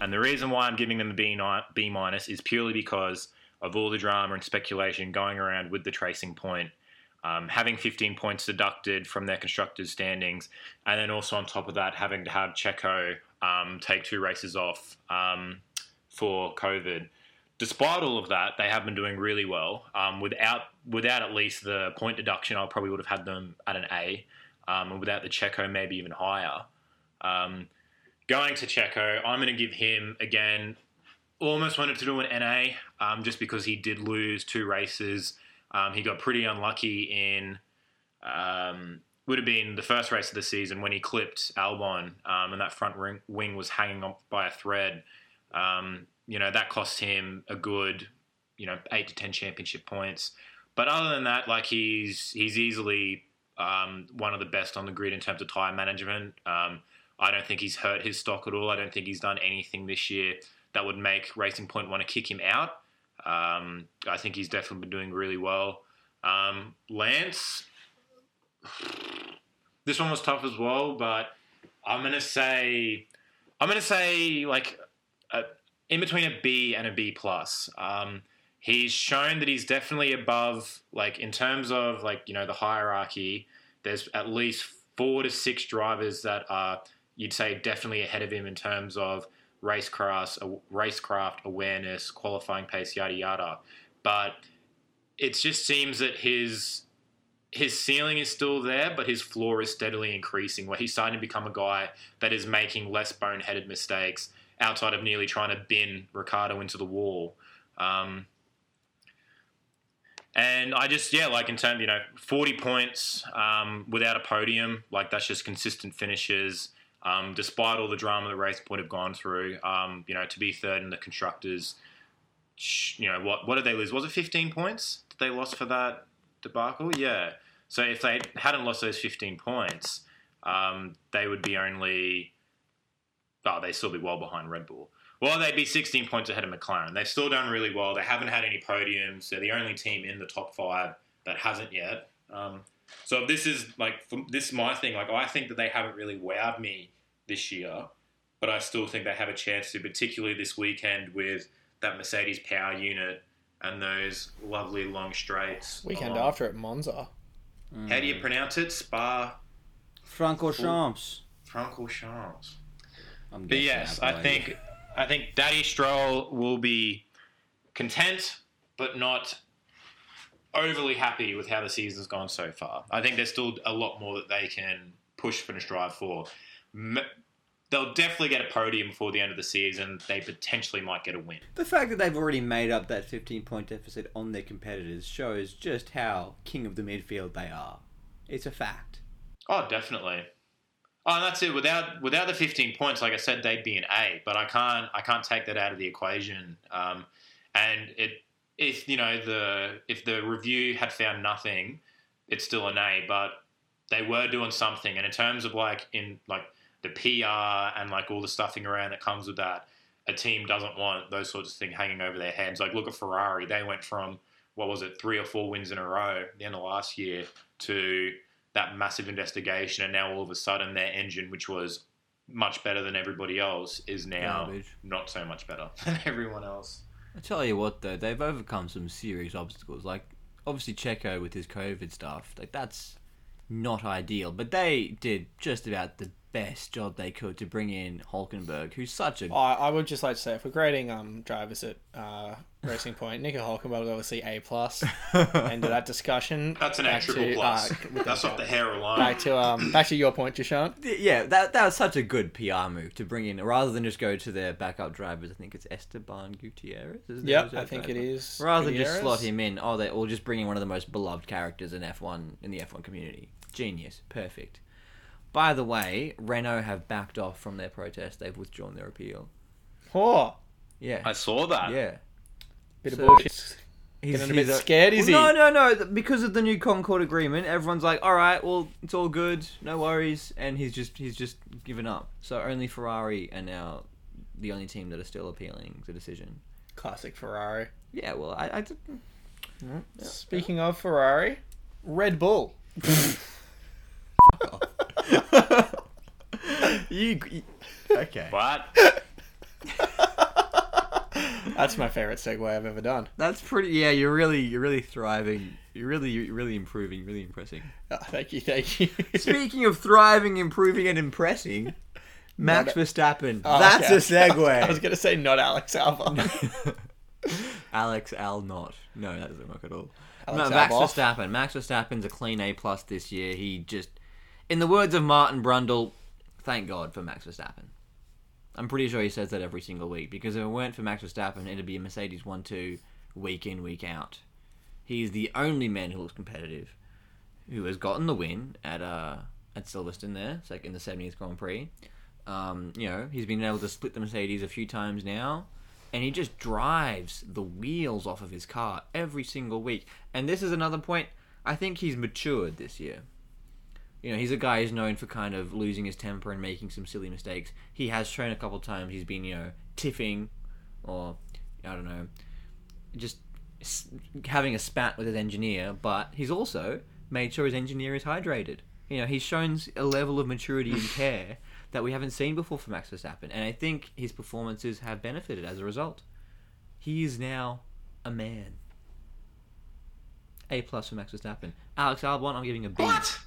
and the reason why I'm giving them a B B minus is purely because of all the drama and speculation going around with the Tracing Point. Um, having 15 points deducted from their constructors' standings, and then also on top of that, having to have Checo um, take two races off um, for COVID despite all of that, they have been doing really well. Um, without without at least the point deduction, I probably would have had them at an A, um, and without the Checo, maybe even higher. Um, going to Checo, I'm going to give him again. Almost wanted to do an NA, just because he did lose two races. He got pretty unlucky in. Um, would have been the first race of the season when he clipped Albon, um, and that front wing was hanging off by a thread. Um, you know that cost him a good, you know, eight to ten championship points. But other than that, like he's he's easily um, one of the best on the grid in terms of tire management. Um, I don't think he's hurt his stock at all. I don't think he's done anything this year that would make Racing Point want to kick him out. Um, I think he's definitely been doing really well. Um, Lance, this one was tough as well, but I'm gonna say I'm gonna say like a, in between a B and a B plus. Um, he's shown that he's definitely above, like in terms of like you know the hierarchy. There's at least four to six drivers that are you'd say definitely ahead of him in terms of racecraft, racecraft awareness, qualifying pace, yada yada. But it just seems that his his ceiling is still there, but his floor is steadily increasing. Where he's starting to become a guy that is making less boneheaded mistakes outside of nearly trying to bin Ricciardo into the wall. Um, and I just, yeah, like in terms, you know, 40 points um, without a podium, like that's just consistent finishes. Um, despite all the drama the race point have gone through, um, you know, to be third in the constructors, you know, what what did they lose? Was it 15 points that they lost for that debacle? Yeah. So if they hadn't lost those 15 points, um, they would be only oh, they'd still be well behind Red Bull. Well, they'd be 16 points ahead of McLaren. They've still done really well. They haven't had any podiums. They're the only team in the top five that hasn't yet. Um, so this is like this is my thing. Like I think that they haven't really wowed me this year, but I still think they have a chance to, particularly this weekend with that Mercedes power unit and those lovely long straights. Weekend along. after at Monza. Mm. How do you pronounce it? Spa Francorchamps. Francorchamps. I'm But yes, I think I think Daddy Stroll will be content, but not overly happy with how the season's gone so far. I think there's still a lot more that they can push finish drive for. They'll definitely get a podium before the end of the season. They potentially might get a win. The fact that they've already made up that 15 point deficit on their competitors shows just how king of the midfield they are. It's a fact. Oh, definitely. Oh, and that's it. Without without the 15 points, like I said, they'd be an A. But I can't I can't take that out of the equation. Um, and it if you know the if the review had found nothing, it's still an A. But they were doing something, and in terms of like in like the PR and like all the stuffing around that comes with that, a team doesn't want those sorts of things hanging over their heads. Like look at Ferrari; they went from what was it, three or four wins in a row at the end of last year to that massive investigation, and now all of a sudden their engine, which was much better than everybody else, is now Garbage. not so much better than everyone else. I tell you what, though, they've overcome some serious obstacles. Like, obviously, Checo with his COVID stuff, like that's not ideal. But they did just about the best job they could to bring in Hulkenberg, who's such a I, I would just like to say, if we're grading um, drivers at uh, Racing Point, Nico Hulkenberg obviously A plus. End of that discussion. That's an Back extra to, plus. uh, That's that- off the hair alone. Back to um, back to your point, Jashan. yeah. That that was such a good PR move to bring in, rather than just go to their backup drivers. I think it's Esteban Gutierrez. Is there- Yep, I think right? it is. Rather than just slot him in, oh, they or just bring in one of the most beloved characters in F1 in the F1 community. Genius, perfect. By the way, Renault have backed off from their protest. They've withdrawn their appeal. Oh, Yeah, I saw that. yeah. bit of bullshit. He's, Getting a bit he's scared, is well, he? No, no, no. th- Because of the new Concorde agreement, everyone's like, "All right, well, it's all good, no worries," and he's just he's just given up. So only Ferrari are now the only team that are still appealing the decision. Classic Ferrari. Yeah, well, I, I did- Speaking of Ferrari, Red Bull. you, you okay? But That's my favorite segue I've ever done. That's pretty. Yeah, you're really you're really thriving. You're really you're really improving. Really impressing. Oh, thank you, thank you. Speaking of thriving, improving, and impressing, Max Not- Verstappen. Oh, That's okay. a segue. I was gonna say not Alex Albon. Alex Al not. No, that doesn't work at all. Alex no, Max Albon. Verstappen. Max Verstappen's a clean A plus this year. He just, in the words of Martin Brundle, thank God for Max Verstappen. I'm pretty sure he says that every single week because if it weren't for Max Verstappen, it'd be a Mercedes one-two week in week out. He's the only man who looks competitive, who has gotten the win at uh at Silverstone there, like in the 70th Grand Prix. Um, you know, he's been able to split the Mercedes a few times now, and he just drives the wheels off of his car every single week. And this is another point. I think he's matured this year. You know, he's a guy who's known for kind of losing his temper and making some silly mistakes. He has shown a couple times he's been, you know, tiffing or I don't know, just having a spat with his engineer, but he's also made sure his engineer is hydrated. You know, he's shown a level of maturity and care that we haven't seen before for Max Verstappen, and I think his performances have benefited as a result. He is now a man. A plus for Max Verstappen. Alex Albon, I'm giving a B. what?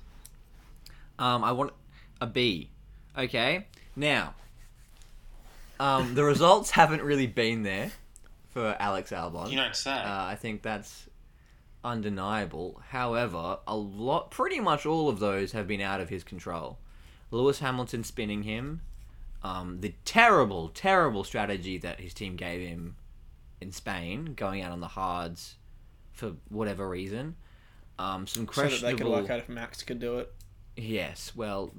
Um, I want a B. Okay. Now, um, the results haven't really been there for Alex Albon. You don't say. Uh, I think that's undeniable. However, a lot, pretty much all of those have been out of his control. Lewis Hamilton spinning him, um, the terrible, terrible strategy that his team gave him in Spain, going out on the hards for whatever reason. Um, some so that they could work out if Max could do it. Yes, well,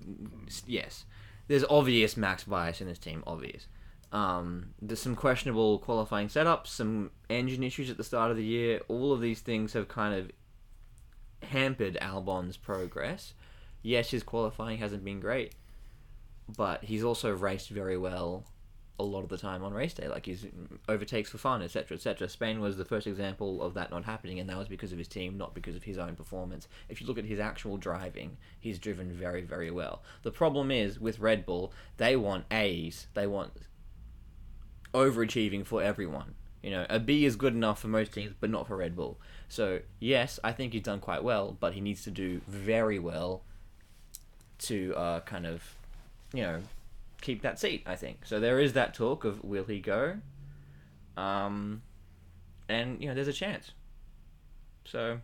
yes. There's obvious max bias in this team, obvious. Um, there's some questionable qualifying setups, some engine issues at the start of the year. All of these things have kind of hampered Albon's progress. Yes, his qualifying hasn't been great, but he's also raced very well a lot of the time on race day. Like he's overtakes for fun, etc., etc. Spain was the first example of that not happening, and that was because of his team, not because of his own performance. If you look at his actual driving, he's driven very, very well. The problem is with Red Bull, they want A's, they want overachieving for everyone. You know, a B is good enough for most teams, but not for Red Bull. So yes, I think he's done quite well, but he needs to do very well to uh, kind of, you know, keep that seat. I think so. There is that talk of will he go, um, and you know, there's a chance. So,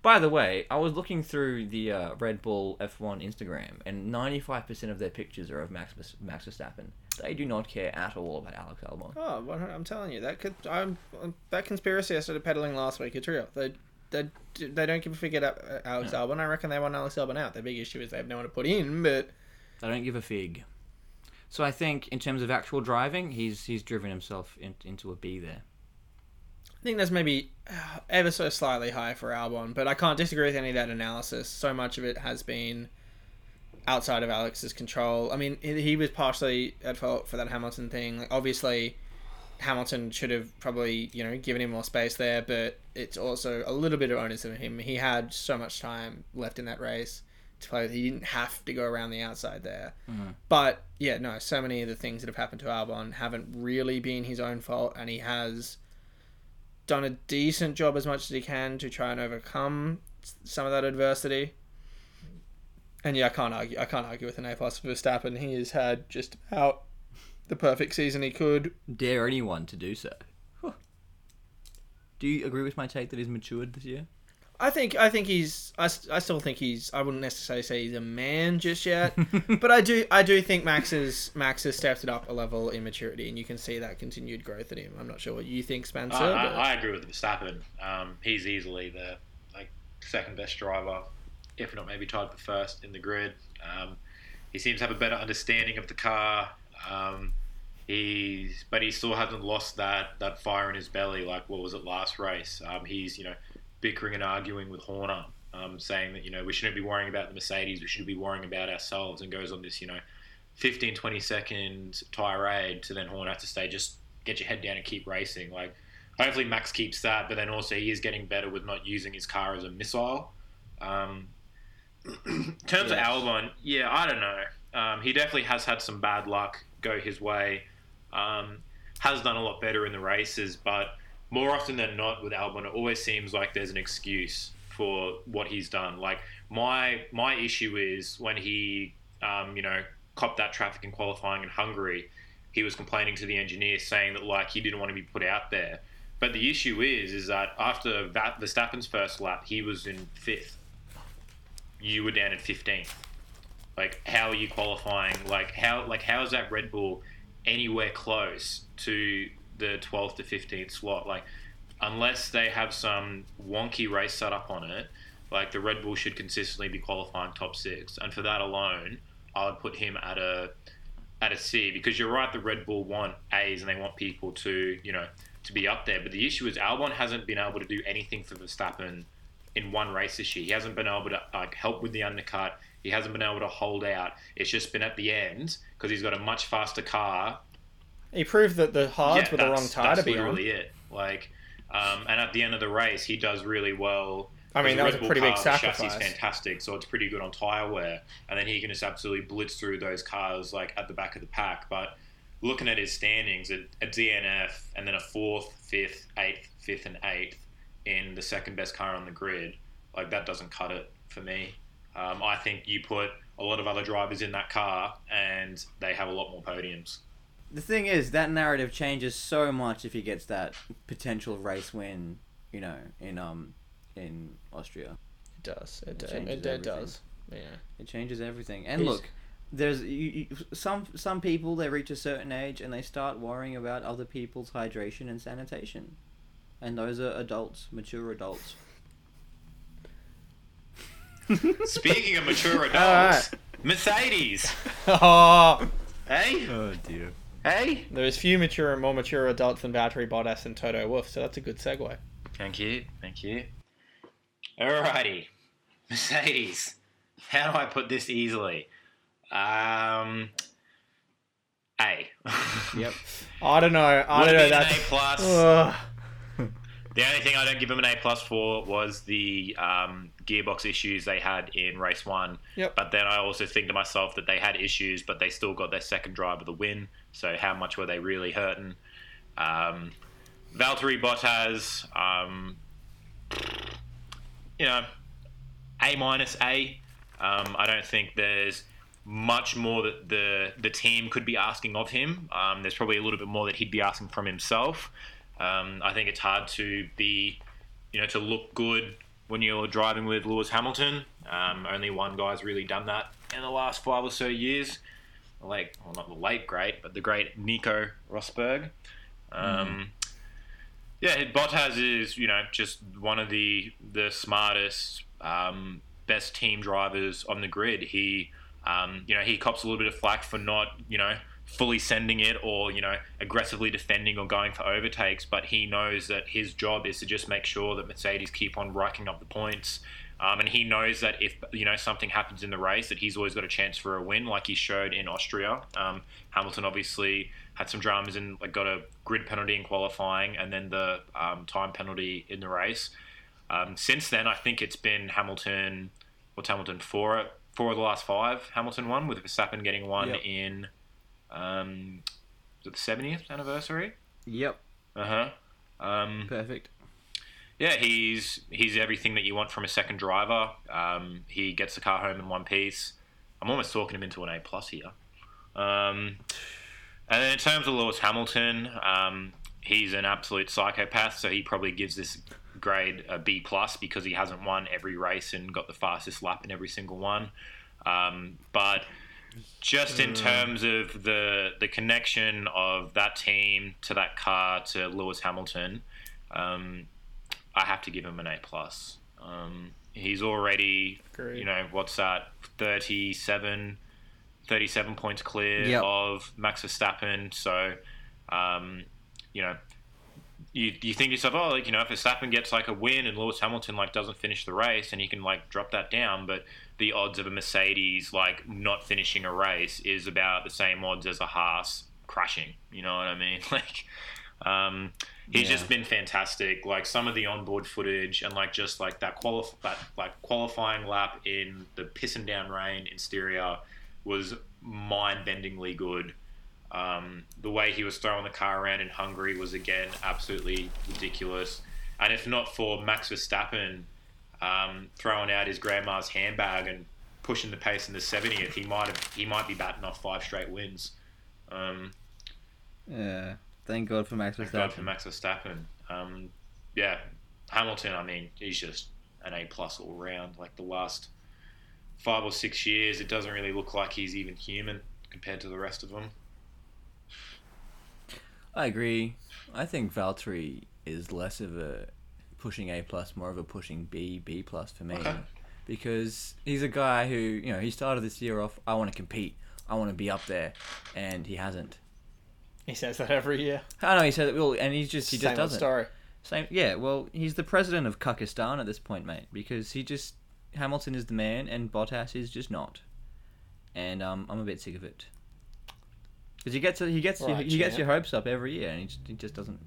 by the way, I was looking through the uh, Red Bull F1 Instagram, and 95% of their pictures are of Max Max Verstappen. They do not care at all about Alex Albon. Oh, well, I'm telling you that could. I'm that conspiracy I started peddling last week. It's real. They they they don't give a fig about Alex Albon. I reckon they want Alex Albon out. Their big issue is they have no one to put in. But They don't give a fig. So I think in terms of actual driving, he's he's driven himself in, into a B there. I think that's maybe uh, ever so slightly high for Albon, but I can't disagree with any of that analysis. So much of it has been outside of Alex's control. I mean, he was partially at fault for that Hamilton thing. Like, obviously, Hamilton should have probably you know given him more space there, but it's also a little bit of onus on him. He had so much time left in that race to play. with. He didn't have to go around the outside there. Mm-hmm. But yeah, no, so many of the things that have happened to Albon haven't really been his own fault, and he has done a decent job as much as he can to try and overcome some of that adversity. And yeah, I can't argue. I can't argue with an A plus for Verstappen. He has had just about the perfect season he could. Dare anyone to do so. Huh. Do you agree with my take that he's matured this year? I think. I think he's. I, I still think he's. I wouldn't necessarily say he's a man just yet, but I do. I do think Max has Max has stepped it up a level in maturity, and you can see that continued growth in him. I'm not sure what you think, Spencer. I, I, but- I agree with Verstappen. Um, he's easily the like second best driver, if not maybe tied for first in the grid. Um, he seems to have a better understanding of the car. Um, he's but he still hasn't lost that that fire in his belly. Like what was it last race? Um, he's you know bickering and arguing with Horner, um, saying that you know we shouldn't be worrying about the Mercedes. We should be worrying about ourselves, and goes on this you know 15, 20 second tirade to then Horner to say just get your head down and keep racing. Like hopefully Max keeps that, but then also he is getting better with not using his car as a missile. Um, in terms Yes. of Albon, yeah, I don't know. Um, he definitely has had some bad luck go his way. Um, has done a lot better in the races, but more often than not with Albon, it always seems like there's an excuse for what he's done. Like my my issue is when he, um, you know, copped that traffic in qualifying in Hungary, he was complaining to the engineer saying that like he didn't want to be put out there. But the issue is, is that after Va- Verstappen's first lap, he was in fifth. You were down in fifteenth. Like, how are you qualifying? Like, how like how is that Red Bull anywhere close to the twelfth to fifteenth slot? Like, unless they have some wonky race set up on it, like the Red Bull should consistently be qualifying top six, and for that alone, I would put him at a at a C because you're right. The Red Bull want A's and they want people to you know to be up there. But the issue is Albon hasn't been able to do anything for Verstappen in one race this year. He hasn't been able to like help with the undercut. He hasn't been able to hold out. It's just been at the end because he's got a much faster car he proved that the hards yeah, were the wrong tire to be on. That's literally it. Like, um, and at the end of the race, he does really well. I mean, that was a pretty big car, the chassis sacrifice. is fantastic, so it's pretty good on tire wear, and then he can just absolutely blitz through those cars like at the back of the pack. But looking at his standings, a, a DNF and then a fourth, fifth, eighth, fifth, and eighth in the second best car on the grid, like that doesn't cut it for me. Um, I think you put a lot of other drivers in that car, and they have a lot more podiums. The thing is, that narrative changes so much if he gets that potential race win, you know, in um in Austria. It does. It, It does. It, it does. Yeah. It changes everything. And He's- look, there's you, you, some some people they reach a certain age and they start worrying about other people's hydration and sanitation, and those are adults, mature adults. Speaking of mature adults, Alright. Mercedes. oh, Hey, Oh dear. Hey. there's few mature, and more mature adults than Valtteri Bottas and Toto Wolff, so that's a good segue. Thank you, thank you. Alrighty, Mercedes. How do I put this easily? Um, A. Yep. I don't know. I Would don't know. That's A plus? The only thing I don't give them an A plus for was the um, gearbox issues they had in race one. Yep. But then I also think to myself that they had issues, but they still got their second drive of the win. So how much were they really hurting? Um, Valtteri Bottas, um, you know, A minus A. Um, I don't think there's much more that the the team could be asking of him. Um, there's probably a little bit more that he'd be asking from himself. Um, I think it's hard to be, you know, to look good when you're driving with Lewis Hamilton. Um, only one guy's really done that in the last five or so years. Like, well, not the late great, but the great Nico Rosberg. Um, Yeah, Bottas is, you know, just one of the the smartest, um, best team drivers on the grid. He, um, you know, he cops a little bit of flack for not, you know, fully sending it or you know aggressively defending or going for overtakes, but he knows that his job is to just make sure that Mercedes keep on racking up the points. Um, and he knows that if you know something happens in the race, that he's always got a chance for a win, like he showed in Austria. Um, Hamilton obviously had some dramas and like got a grid penalty in qualifying, and then the um, time penalty in the race. Um, since then, I think it's been Hamilton. What's Hamilton four? Four of the last five. Hamilton won with Verstappen getting one Yep. in um, the seventieth anniversary. Yep. Uh huh. Um, Perfect. yeah, he's he's everything that you want from a second driver. Um, he gets the car home in one piece. I'm almost talking him into an A plus here. Um, and then in terms of Lewis Hamilton, um, he's an absolute psychopath, so he probably gives this grade a B plus because he hasn't won every race and got the fastest lap in every single one. Um, but just in terms of the the connection of that team to that car to Lewis Hamilton, um, I have to give him an A plus. Um, he's already, Agreed. you know, what's that, 37, 37 points clear Yep. of Max Verstappen. So, um, you know, you, you think to yourself, oh, like, you know, if Verstappen gets like a win and Lewis Hamilton like doesn't finish the race, and he can like drop that down, but the odds of a Mercedes like not finishing a race is about the same odds as a Haas crashing. You know what I mean? Like, um, he's Yeah. just been fantastic. Like some of the onboard footage and like just like that qualif- that like qualifying lap in the pissing down rain in Styria was mind-bendingly good. Um, the way he was throwing the car around in Hungary was again absolutely ridiculous. And if not for Max Verstappen um, throwing out his grandma's handbag and pushing the pace in the 70th, he might have he might be batting off five straight wins. Um, Yeah. Thank God for Max Verstappen. Thank God for Max Verstappen. Um, yeah, Hamilton. I mean, he's just an A plus all round. Like the last five or six years, it doesn't really look like he's even human compared to the rest of them. I agree. I think Valtteri is less of a pushing A plus, more of a pushing B B plus for me, Okay. because he's a guy who you know he started this year off. I want to compete. I want to be up there, and he hasn't. He says that every year. I know he said it will, and he's just he Same just old doesn't. story. Same, yeah. Well, he's the president of Kakistan at this point, mate, because he just Hamilton is the man and Bottas is just not, and um, I'm a bit sick of it. Because he gets he gets Right, he gets your hopes up every year, and he just, he just doesn't.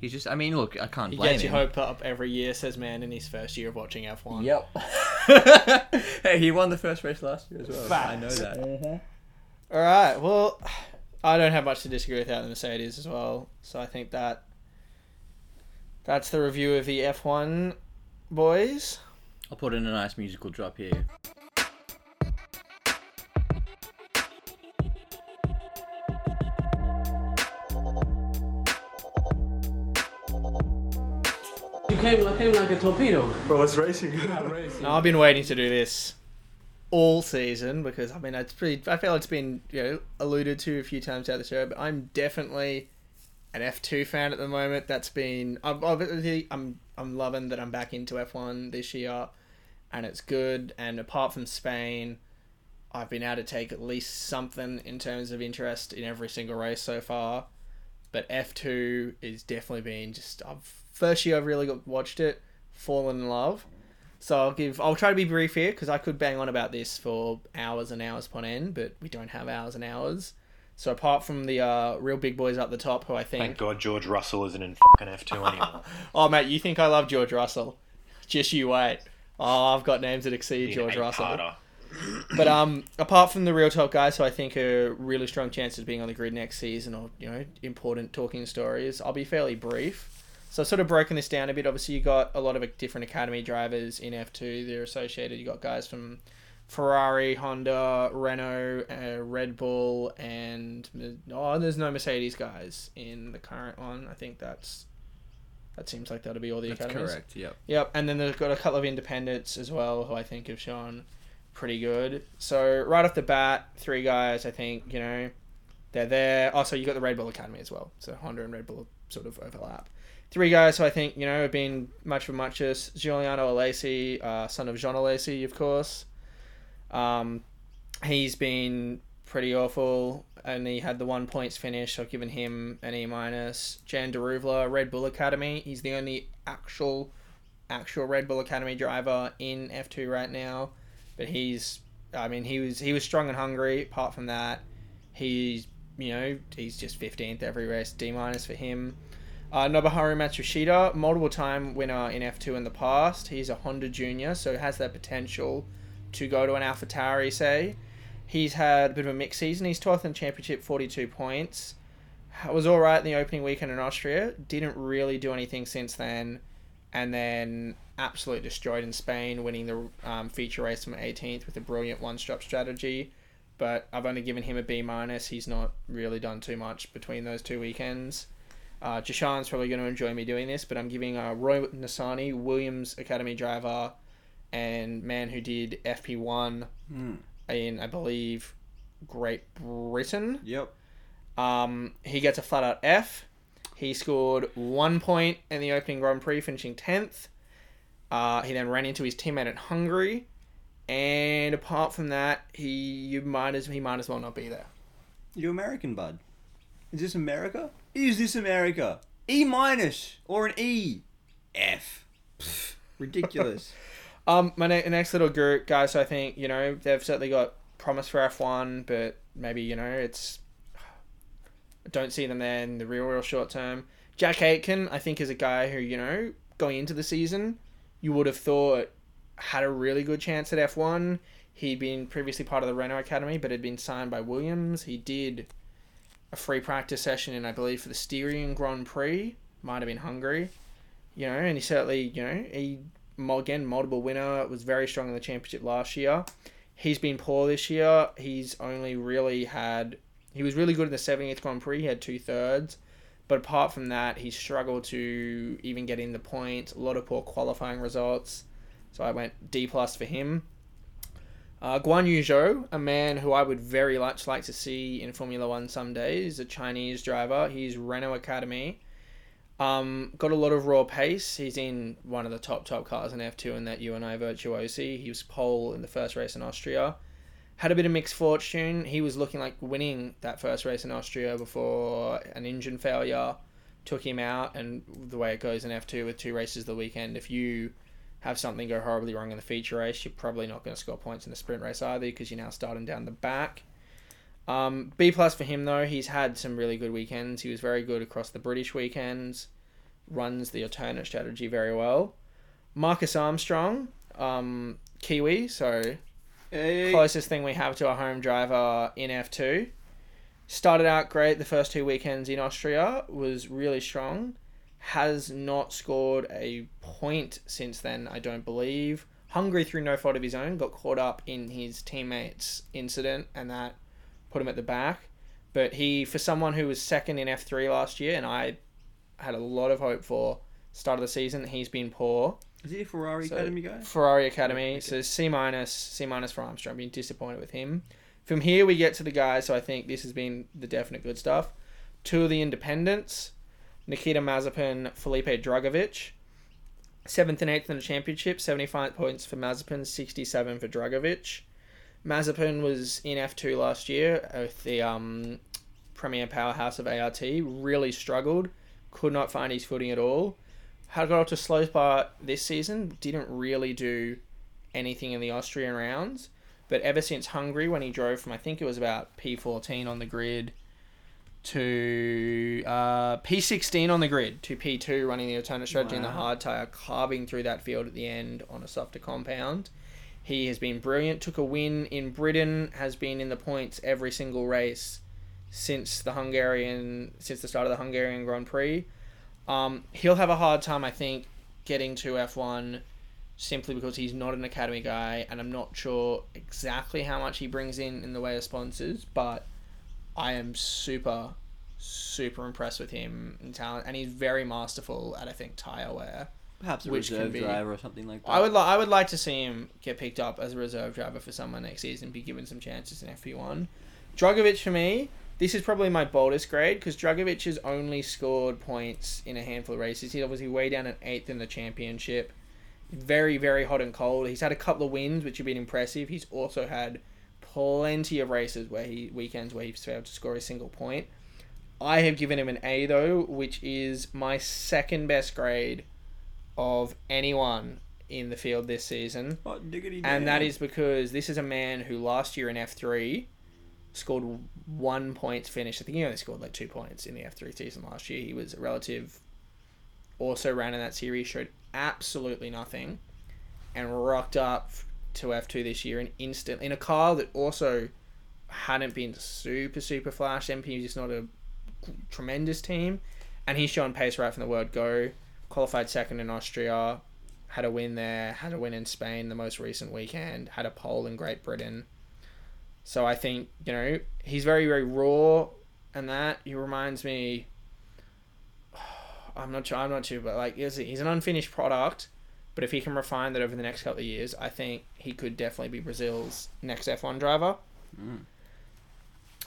He's just. I mean, look, I can't He blame gets your him. hope up every year, says man, in his first year of watching F1. Yep. hey, he won the first race last year as well. Fact. I know that. Mm-hmm. All right. Well, I don't have much to disagree with that the Mercedes as well. So I think that that's the review of the F1 boys. I'll put in a nice musical drop here. You came, came like a torpedo. Bro, it's racing. Now, I've been waiting to do this all season because I mean it's pretty. I feel it's been you know alluded to a few times out the show, but I'm definitely an F2 fan at the moment. That's been I'm obviously I'm I'm loving that I'm back into F1 this year, and it's good. And apart from Spain, I've been able to take at least something in terms of interest in every single race so far. But F2 is definitely been just I've first year I've really got watched it, fallen in love. So I'll give. I'll try to be brief here because I could bang on about this for hours and hours upon end, but we don't have hours and hours. So apart from the uh, real big boys up the top, who I think, Thank God George Russell isn't in fucking F2 anymore. oh mate, you think I love George Russell? Just you wait. Oh, I've got names that exceed George Russell. eight-parter. But um, apart from the real top guys, who I think are really strong chances of being on the grid next season, or you know, important talking stories, I'll be fairly brief. So I've sort of broken this down a bit. Obviously, you got a lot of different academy drivers in F two. They're associated. You got guys from Ferrari, Honda, Renault, uh, Red Bull, and oh, there's no Mercedes guys in the current one. I think that's that seems like that'll be all the That's academies. correct. Yep. Yep, and then they've got a couple of independents as well who I think have shown pretty good. So right off the bat, three guys I think you know they're there. Also, you got the Red Bull Academy as well. So Honda and Red Bull sort of overlap. Three guys who I think you know have been much for muches. Giuliano Alesi, uh, son of Jean Alesi, of course. Um, he's been pretty awful he had the one points finish. So I've given him an E minus. Jehan Daruvala, Red Bull Academy. He's the only actual, actual Red Bull Academy driver in F two right now, but he's. I mean, he was he was strong and hungry. Apart from that, he's you know he's just fifteenth every race. D minus for him. Uh, Nobuharu Matsushita, multiple time winner in F2 in the past. He's a Honda junior, so has that potential to go to an AlphaTauri, say. He's had a bit of a mixed season. He's 12th in championship, 42 points. Was all right in the opening weekend in Austria. Didn't really do anything since then. And then absolutely destroyed in Spain, winning the um, feature race from 18th with a brilliant one-stop strategy. But I've only given him a B minus. He's not really done too much between those two weekends. Uh, Jashan's probably going to enjoy me doing this, but I'm giving uh, Roy Nissany, Williams Academy driver, and man who did FP1 Hmm. in, I believe, Great Britain. Yep. Um, he gets a flat out F. He scored one point in the opening Grand Prix, finishing 10th. Uh, he then ran into his teammate at Hungary. And apart from that, he you might as he might as well not be there. You American, bud? Is this America? Is this America? E minus or an E? F. Pfft, ridiculous. Um, my ne- next little group, guys. I think you know they've certainly got promise for F one, but maybe you know it's. I don't see them there in the real, real short term. Jack Aitken, I think, is a guy who you know going into the season, you would have thought had a really good chance at F one. He'd been previously part of the Renault Academy, but had been signed by Williams. He did a free practice session in, I believe, for the Styrian Grand Prix. Might have been Hungary. You know, and he certainly, you know, he again multiple winner was very strong in the championship last year. He's been poor this year. He's only really had he was really good in the 70th grand prix. He had two thirds. But apart from that he struggled to even get in the points. A lot of poor qualifying results. So i went d plus for him uh, Guan Yu Zhou, a man who I would very much like to see in Formula One someday, is a Chinese driver. He's Renault Academy. Um, got a lot of raw pace. He's in one of the top top cars in F2 in that UNI Virtuosi. He was pole in the first race in Austria. Had a bit of mixed fortune. He was looking like winning that first race in Austria before an engine failure took him out. And the way it goes in F2 with two races the weekend, if you have something go horribly wrong in the feature race, you're probably not going to score points in the sprint race either because you're now starting down the back. Um, B plus for him though. He's had some really good weekends. He was very good across the British weekends. Runs the alternate strategy very well. Marcus Armstrong, um, Kiwi, so Hey. closest thing we have to a home driver in F2. Started out great the first two weekends in Austria, was really strong. Has not scored a point since then, I don't believe. Hungary through no fault of his own, got caught up in his teammates' incident, and that put him at the back. But he, for someone who was second in F3 last year, and I had a lot of hope for start of the season, he's been poor. Is he a Ferrari So, Academy guy? Ferrari Academy. Okay. So C minus, C minus for Armstrong. Being disappointed with him. From here we get to the guys. So I think this has been the definite good stuff. Two of the independents, Nikita Mazepin, Felipe Drugovich. Seventh and eighth in the championship, seventy-five points for Mazepin, sixty-seven for Drugovich. Mazepin was in F two last year with the um, premier powerhouse of ART. Really struggled, could not find his footing at all had got off to slow start this season. Didn't really do anything in the Austrian rounds, but ever since Hungary, when he drove from I think it was about P fourteen on the grid to uh, P sixteen on the grid to P two, running the alternate strategy in the hard tire, carving through that field at the end on a softer compound. He has been brilliant. Took a win in Britain. Has been in the points every single race since the Hungarian since the start of the Hungarian Grand Prix. Um, he'll have a hard time, I think, getting to F1 simply because he's not an academy guy, and I'm not sure exactly how much he brings in in the way of sponsors, but I am super, super impressed with him in talent, and he's very masterful at I think tire wear. Perhaps a Which reserve be- driver or something like that. I would li- I would like to see him get picked up as a reserve driver for someone next season, be given some chances in FP1. Drugovich for me, this is probably my boldest grade because Drugovich has only scored points in a handful of races. He's obviously way down at eighth in the championship. Very very hot and cold. He's had a couple of wins which have been impressive. He's also had plenty of races where he weekends where he's failed to score a single point. I have given him an A though, which is my second best grade of anyone in the field this season. Oh, and that is because this is a man who last year in F3 scored one point finish. I think he only scored like two points in the F3 season last year. He was a relative, also ran in that series, showed absolutely nothing, and rocked up to F2 this year and instant in a car that also hadn't been super, super flash. MP is just not a tremendous team. And he's shown pace right from the word go. Qualified second in Austria, had a win there, had a win in Spain the most recent weekend, had a pole in Great Britain. So I think you know he's very very raw, and that he reminds me. I'm not sure. I'm not sure, but like he's an unfinished product. But if he can refine that over the next couple of years, I think he could definitely be Brazil's next F1 driver.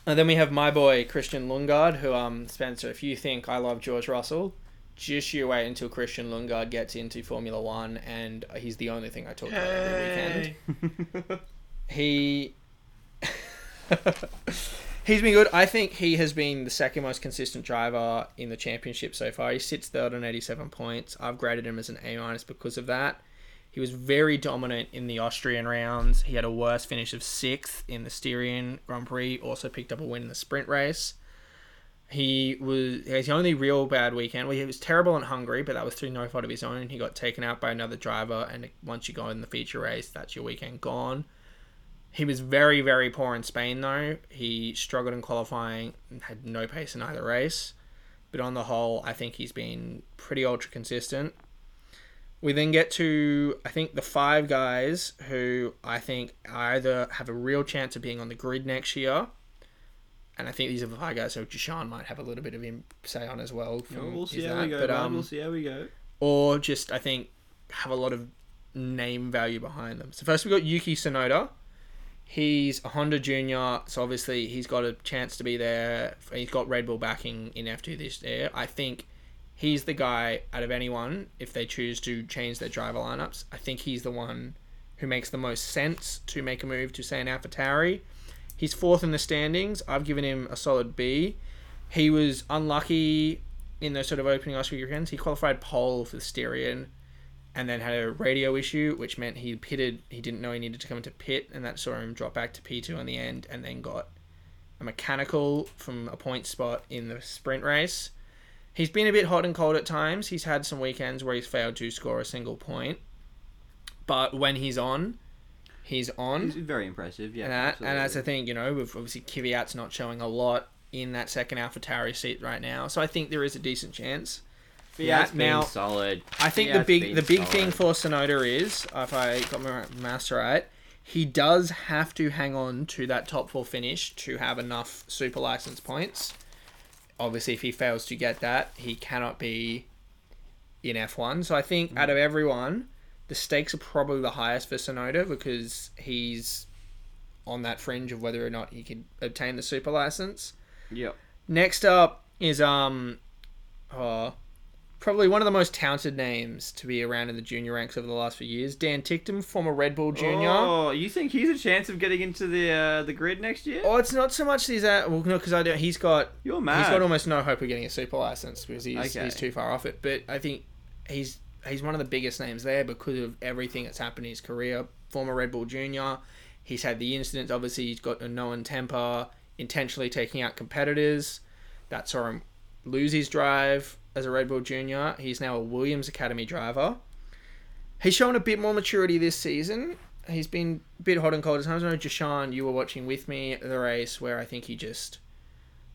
And then we have my boy Christian Lundgaard, who um Spencer, if you think I love George Russell, just you wait until Christian Lundgaard gets into Formula One, and he's the only thing I talk about every weekend. He he's been good. I think he has been the second most consistent driver in the championship so far. He sits third on 87 points. I've graded him as an A minus because of that. He was very dominant in the Austrian rounds. He had a worse finish of sixth in the Styrian Grand Prix. Also picked up a win in the sprint race. He was his only real bad weekend. Well, he was terrible in Hungary, but that was through no fault of his own. He got taken out by another driver, and once you go in the feature race, that's your weekend gone. He was very, very poor in Spain, though. He struggled in qualifying, and had no pace in either race. But on the whole, I think he's been pretty ultra consistent. We then get to, I think, the five guys who I think either have a real chance of being on the grid next year. And I think these are the five guys who Jashan might have a little bit of him say on as well. from we'll see how that. we go. But, um, we'll see how we go. or just I think have a lot of name value behind them. So first we've got Yuki Tsunoda. He's a Honda Junior, so obviously he's got a chance to be there. He's got Red Bull backing in F2 this year. I think he's the guy out of anyone if they choose to change their driver lineups. I think he's the one who makes the most sense to make a move to say an AlphaTauri. He's fourth in the standings. I've given him a solid B. He was unlucky in those sort of opening Austria weekends. He qualified pole for the Styrian and then had a radio issue, which meant he pitted. He didn't know he needed to come into pit, and that saw him drop back to P2 on the end, and then got a mechanical from a point spot in the sprint race. He's been a bit hot and cold at times. He's had some weekends where he's failed to score a single point, but when he's on, he's on. He's very impressive. Yeah, And, that, and that's the thing, you know, with obviously Kvyat's not showing a lot in that second AlphaTauri seat right now, so I think there is a decent chance. Fiat's that been now- solid. I think the big the big thing for Tsunoda is, if I got my maths right, he does have to hang on to that top four finish to have enough super license points. Obviously, if he fails to get that, he cannot be in F1. So I think out of everyone, the stakes are probably the highest for Tsunoda because he's on that fringe of whether or not he can obtain the super license. Yep. Next up is um, uh, probably one of the most talented names to be around in the junior ranks over the last few years. Dan Ticktum, former Red Bull junior. Oh, you think he's a chance of getting into the uh, the grid next year? Oh, it's not so much these that well, no, because I don't. He's got You're mad. he's got almost no hope of getting a super license because he's Okay. he's too far off it. But I think he's he's one of the biggest names there because of everything that's happened in his career. Former Red Bull junior. He's had the incidents. Obviously, he's got a known temper, intentionally taking out competitors. That saw him lose his drive as a Red Bull junior. He's now a Williams Academy driver. He's shown a bit more maturity this season. He's been a bit hot and cold at times. I know, Jashan, you were watching with me at the race where I think he just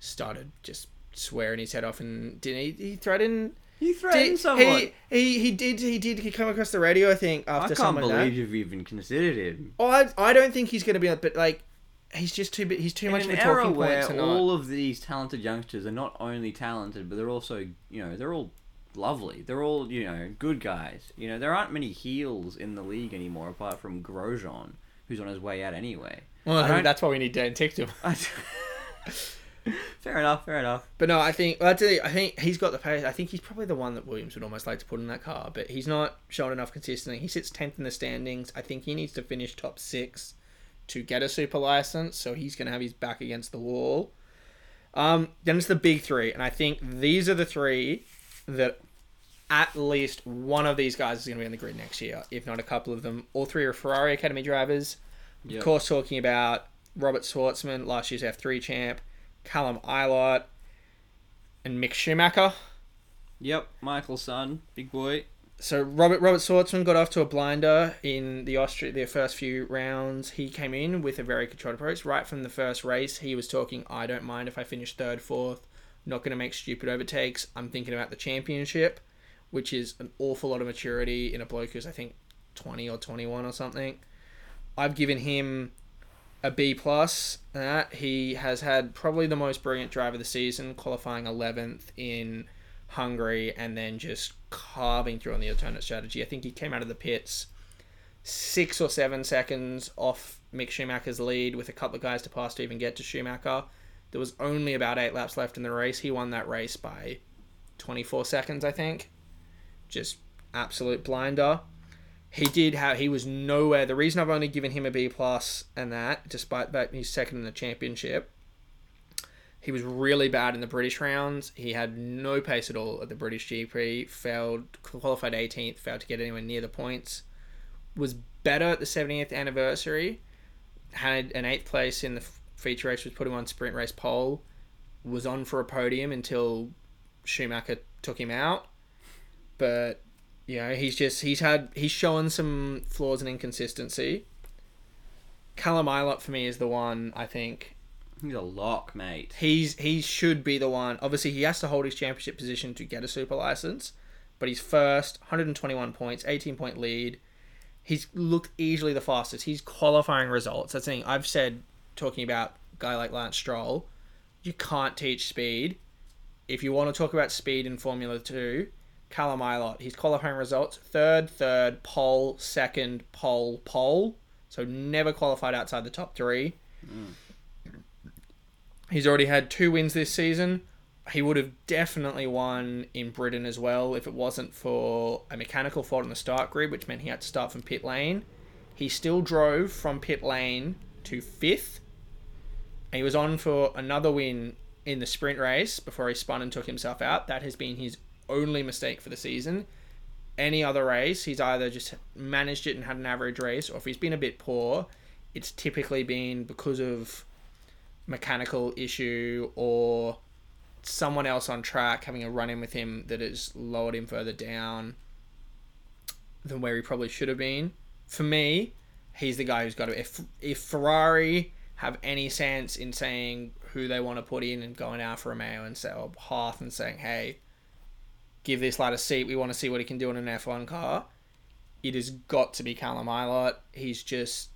started just swearing his head off and didn't he, he threatened he threatened did, someone. he, he he did he did he come across the radio I think after some. I can't believe you've even considered him. Oh, I, I don't think he's going to be but like he's just too bit he's too In much an of a era talking point where to not all of these talented youngsters are not only talented, but they're also, you know, they're all lovely. They're all, you know, good guys. You know, there aren't many heels in the league anymore apart from Grosjean, who's on his way out anyway. well, I I that's why we need Dan Ticktum. fair enough, fair enough. But no, I think I tell you, I think he's got the pace. I think he's probably the one that Williams would almost like to put in that car, but he's not shown enough consistently. He sits tenth in the standings. I think he needs to finish top six to get a super license, so he's going to have his back against the wall. Um, then it's the big three, and I think these are the three that at least one of these guys is going to be on the grid next year, if not a couple of them. All three are Ferrari Academy drivers. Yep. Of course, talking about Robert Shwartzman, last year's F3 champ, Callum Ilott, and Mick Schumacher. Yep, Michael's son, big boy. So Robert Robert Shwartzman got off to a blinder in the Austria their first few rounds. He came in with a very controlled approach right from the first race. He was talking, "I don't mind if I finish third, fourth. Not going to make stupid overtakes. I'm thinking about the championship." Which is an awful lot of maturity in a bloke who's I think 20 or 21 or something. I've given him a B plus. That he has had probably the most brilliant drive of the season, qualifying 11th in Hungary, and then just carving through on the alternate strategy. I think he came out of the pits six or seven seconds off Mick Schumacher's lead, with a couple of guys to pass to even get to Schumacher. There was only about eight laps left in the race. He won that race by 24 seconds, I think. Just absolute blinder he did have he was nowhere the reason i've only given him a b plus and that despite that he's second in the championship he was really bad in the british rounds. He had no pace at all at the british gp failed qualified 18th failed to get anywhere near the points. Was better at the 70th anniversary had an eighth place in the feature race which put him on sprint race pole was on for a podium until schumacher took him out. But you know, he's just he's had he's shown some flaws and inconsistency. Callum Ilott for me is the one I think He's a lock, mate. he's he should be the one. Obviously, he has to hold his championship position to get a super license, but he's first, 121 points, 18 point lead. He's looked easily the fastest. He's qualifying results. That's the thing I've said talking about a guy like Lance Stroll. You can't teach speed. If you want to talk about speed in Formula Two, Callum Ilott. he's qualifying results: third, third, pole, second, pole, pole. So never qualified outside the top three. Mm. He's already had two wins this season. He would have definitely won in Britain as well if it wasn't for a mechanical fault in the start grid, which meant he had to start from pit lane. He still drove from pit lane to fifth. And he was on for another win in the sprint race before he spun and took himself out. That has been his only mistake for the season. Any other race, he's either just managed it and had an average race, or if he's been a bit poor, it's typically been because of mechanical issue or someone else on track having a run in with him that has lowered him further down than where he probably should have been. For me, he's the guy who's got to. If if Ferrari have any sense in saying who they want to put in and going out Alfa Romeo and say or Hearth and saying, hey, give this lad a seat. We want to see what he can do in an F1 car. It has got to be Callum Ilott. He's just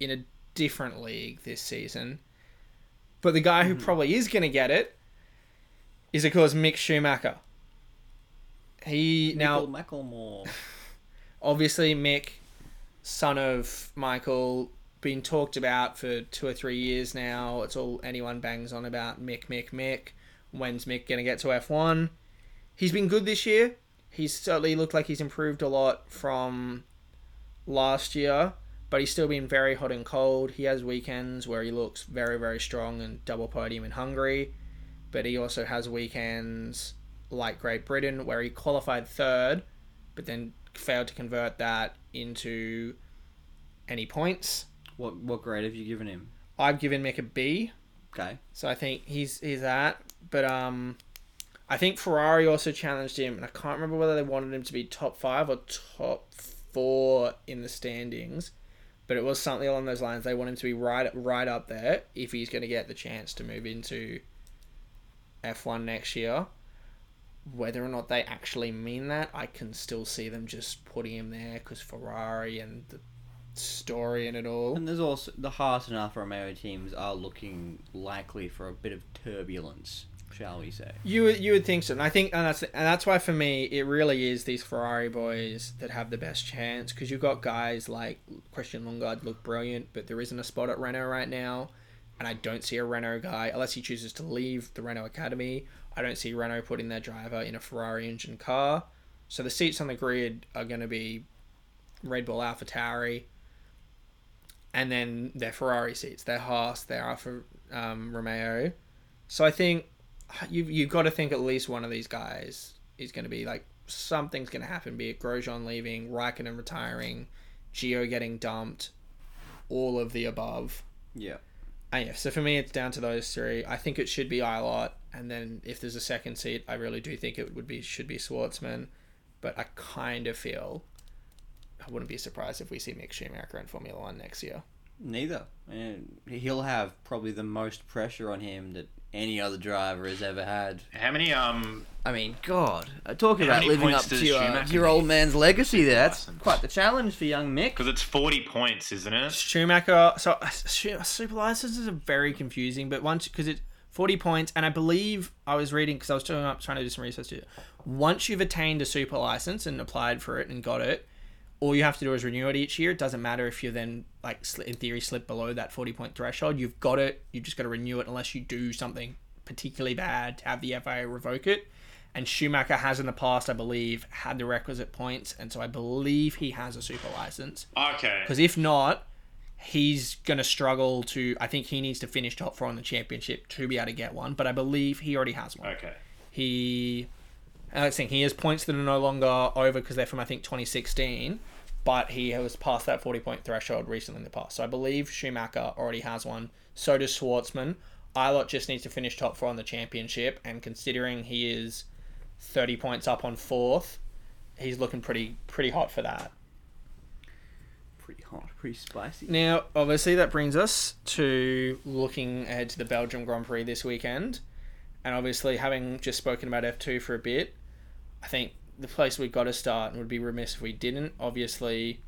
in a different league this season. But the guy who mm-hmm. probably is going to get it is, of course, Mick Schumacher. He now Michael Macklemore. obviously Mick, son of Michael, been talked about for two or three years now. It's all anyone bangs on about Mick, Mick, Mick. When's Mick gonna get to F one? He's been good this year. He's certainly looked like he's improved a lot from last year, but he's still been very hot and cold. He has weekends where he looks very, very strong and double podium in Hungary, but he also has weekends like Great Britain where he qualified third, but then failed to convert that into any points. What what grade have you given him? I've given Mick a B, Okay. so I think he's he's that. But um, I think Ferrari also challenged him, and I can't remember whether they wanted him to be top five or top four in the standings. But it was something along those lines. They want him to be right right up there if he's going to get the chance to move into F one next year. Whether or not they actually mean that, I can still see them just putting him there because Ferrari and the story and it all. And there's also the Haas and Alfa Romeo teams are looking likely for a bit of turbulence, shall we say? You would you would think so, and I think and that's and that's why for me it really is these Ferrari boys that have the best chance because you've got guys like Christian Lundgaard look brilliant, but there isn't a spot at Renault right now, and I don't see a Renault guy unless he chooses to leave the Renault Academy. I don't see Renault putting their driver in a Ferrari engine car, so the seats on the grid are going to be Red Bull, AlphaTauri, and then their Ferrari seats, their Haas, their Alfa um, Romeo. So I think you've you've got to think at least one of these guys is going to be like something's going to happen. Be it Grosjean leaving, Raikkonen retiring, Gio getting dumped, all of the above. Yeah. And yeah, so for me, it's down to those three. I think it should be Ilott, and then if there's a second seat, I really do think it would be should be Shwartzman. But I kind of feel I wouldn't be surprised if we see Mick Schumacher in Formula One next year. Neither. And he'll have probably the most pressure on him that any other driver has ever had. How many um I mean, God, uh, talk about many living points up does to, uh, Schumacher to your need? old man's legacy there. That's License. quite the challenge for young Mick. because it's 40 points, isn't it? Schumacher. So uh, Schu- super licenses are very confusing, but once because it's forty points, and I believe I was reading because I was doing up trying to do some research. Too. Once you've attained a super license and applied for it and got it, all you have to do is renew it each year. It doesn't matter if you then like in theory slip below that forty point threshold. You've got it. You just got to renew it unless you do something particularly bad to have the FIA revoke it. And Schumacher has in the past, I believe, had the requisite points, and so I believe he has a super license. Okay. Because if not, he's going to struggle to. I think he needs to finish top four in the championship to be able to get one. But I believe he already has one. Okay. He. I think he has points that are no longer over because they're from I think 2016, but he has passed that 40 point threshold recently in the past. So I believe Schumacher already has one. So does Shwartzman. Ilott just needs to finish top four on the championship, and considering he is 30 points up on fourth, he's looking pretty pretty hot for that. Pretty hot, pretty spicy. Now, obviously, that brings us to looking ahead to the Belgium Grand Prix this weekend. And obviously, having just spoken about F2 for a bit, I think the place we've got to start and would be remiss if we didn't. Obviously,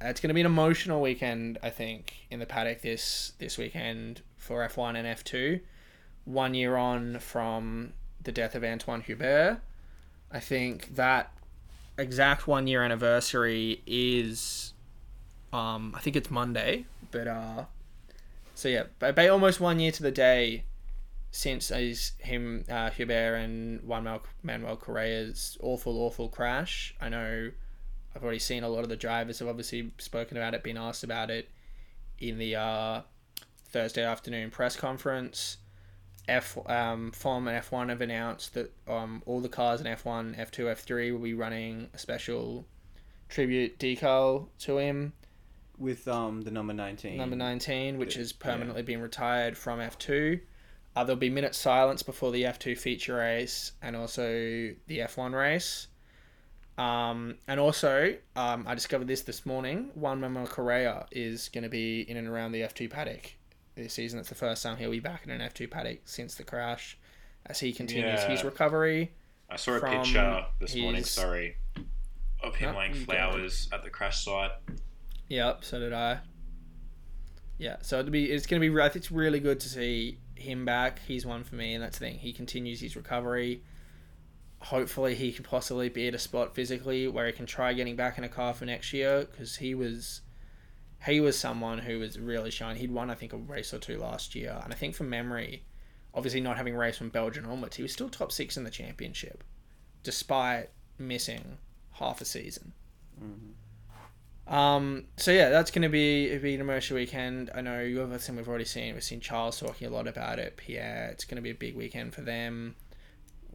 it's going to be an emotional weekend, I think, in the paddock this, this weekend for F1 and F2. One year on from the death of Antoine Hubert. I think that exact one year anniversary is um, I think it's Monday, but uh, so yeah, by almost one year to the day since is him, uh, Hubert and Juan Manuel Correa's awful, awful crash. I know I've already seen a lot of the drivers have obviously spoken about it, been asked about it in the uh, Thursday afternoon press conference. F um, FOM and F1 have announced that um, all the cars in F1, F2, F3 will be running a special tribute decal to him With um the number 19. number 19, which has permanently been retired from F2. Uh, there'll be minute silence before the F2 feature race and also the F1 race. Um, and also, um, I discovered this this morning. Juan Manuel Correa is going to be in and around the F2 paddock this season. It's the first time he'll be back in an F2 paddock since the crash as he continues Yeah. his recovery. I saw a picture this morning, sorry, of him No, laying flowers at the crash site. Yep, so did I. Yeah, so it'll be it's gonna be I think it's really good to see him back. He's one for me, and that's the thing. He continues his recovery. Hopefully, he can possibly be at a spot physically where he can try getting back in a car for next year because he was he was someone who was really shiny. He'd won I think a race or two last year, and I think from memory, obviously not having raced from Belgium onwards, he was still top six in the championship, despite missing half a season. Mm-hmm. Um, so yeah, that's going to be it'll be emotional weekend. I know you have a thing we've already seen. We've seen Charles talking a lot about it. Pierre, it's going to be a big weekend for them.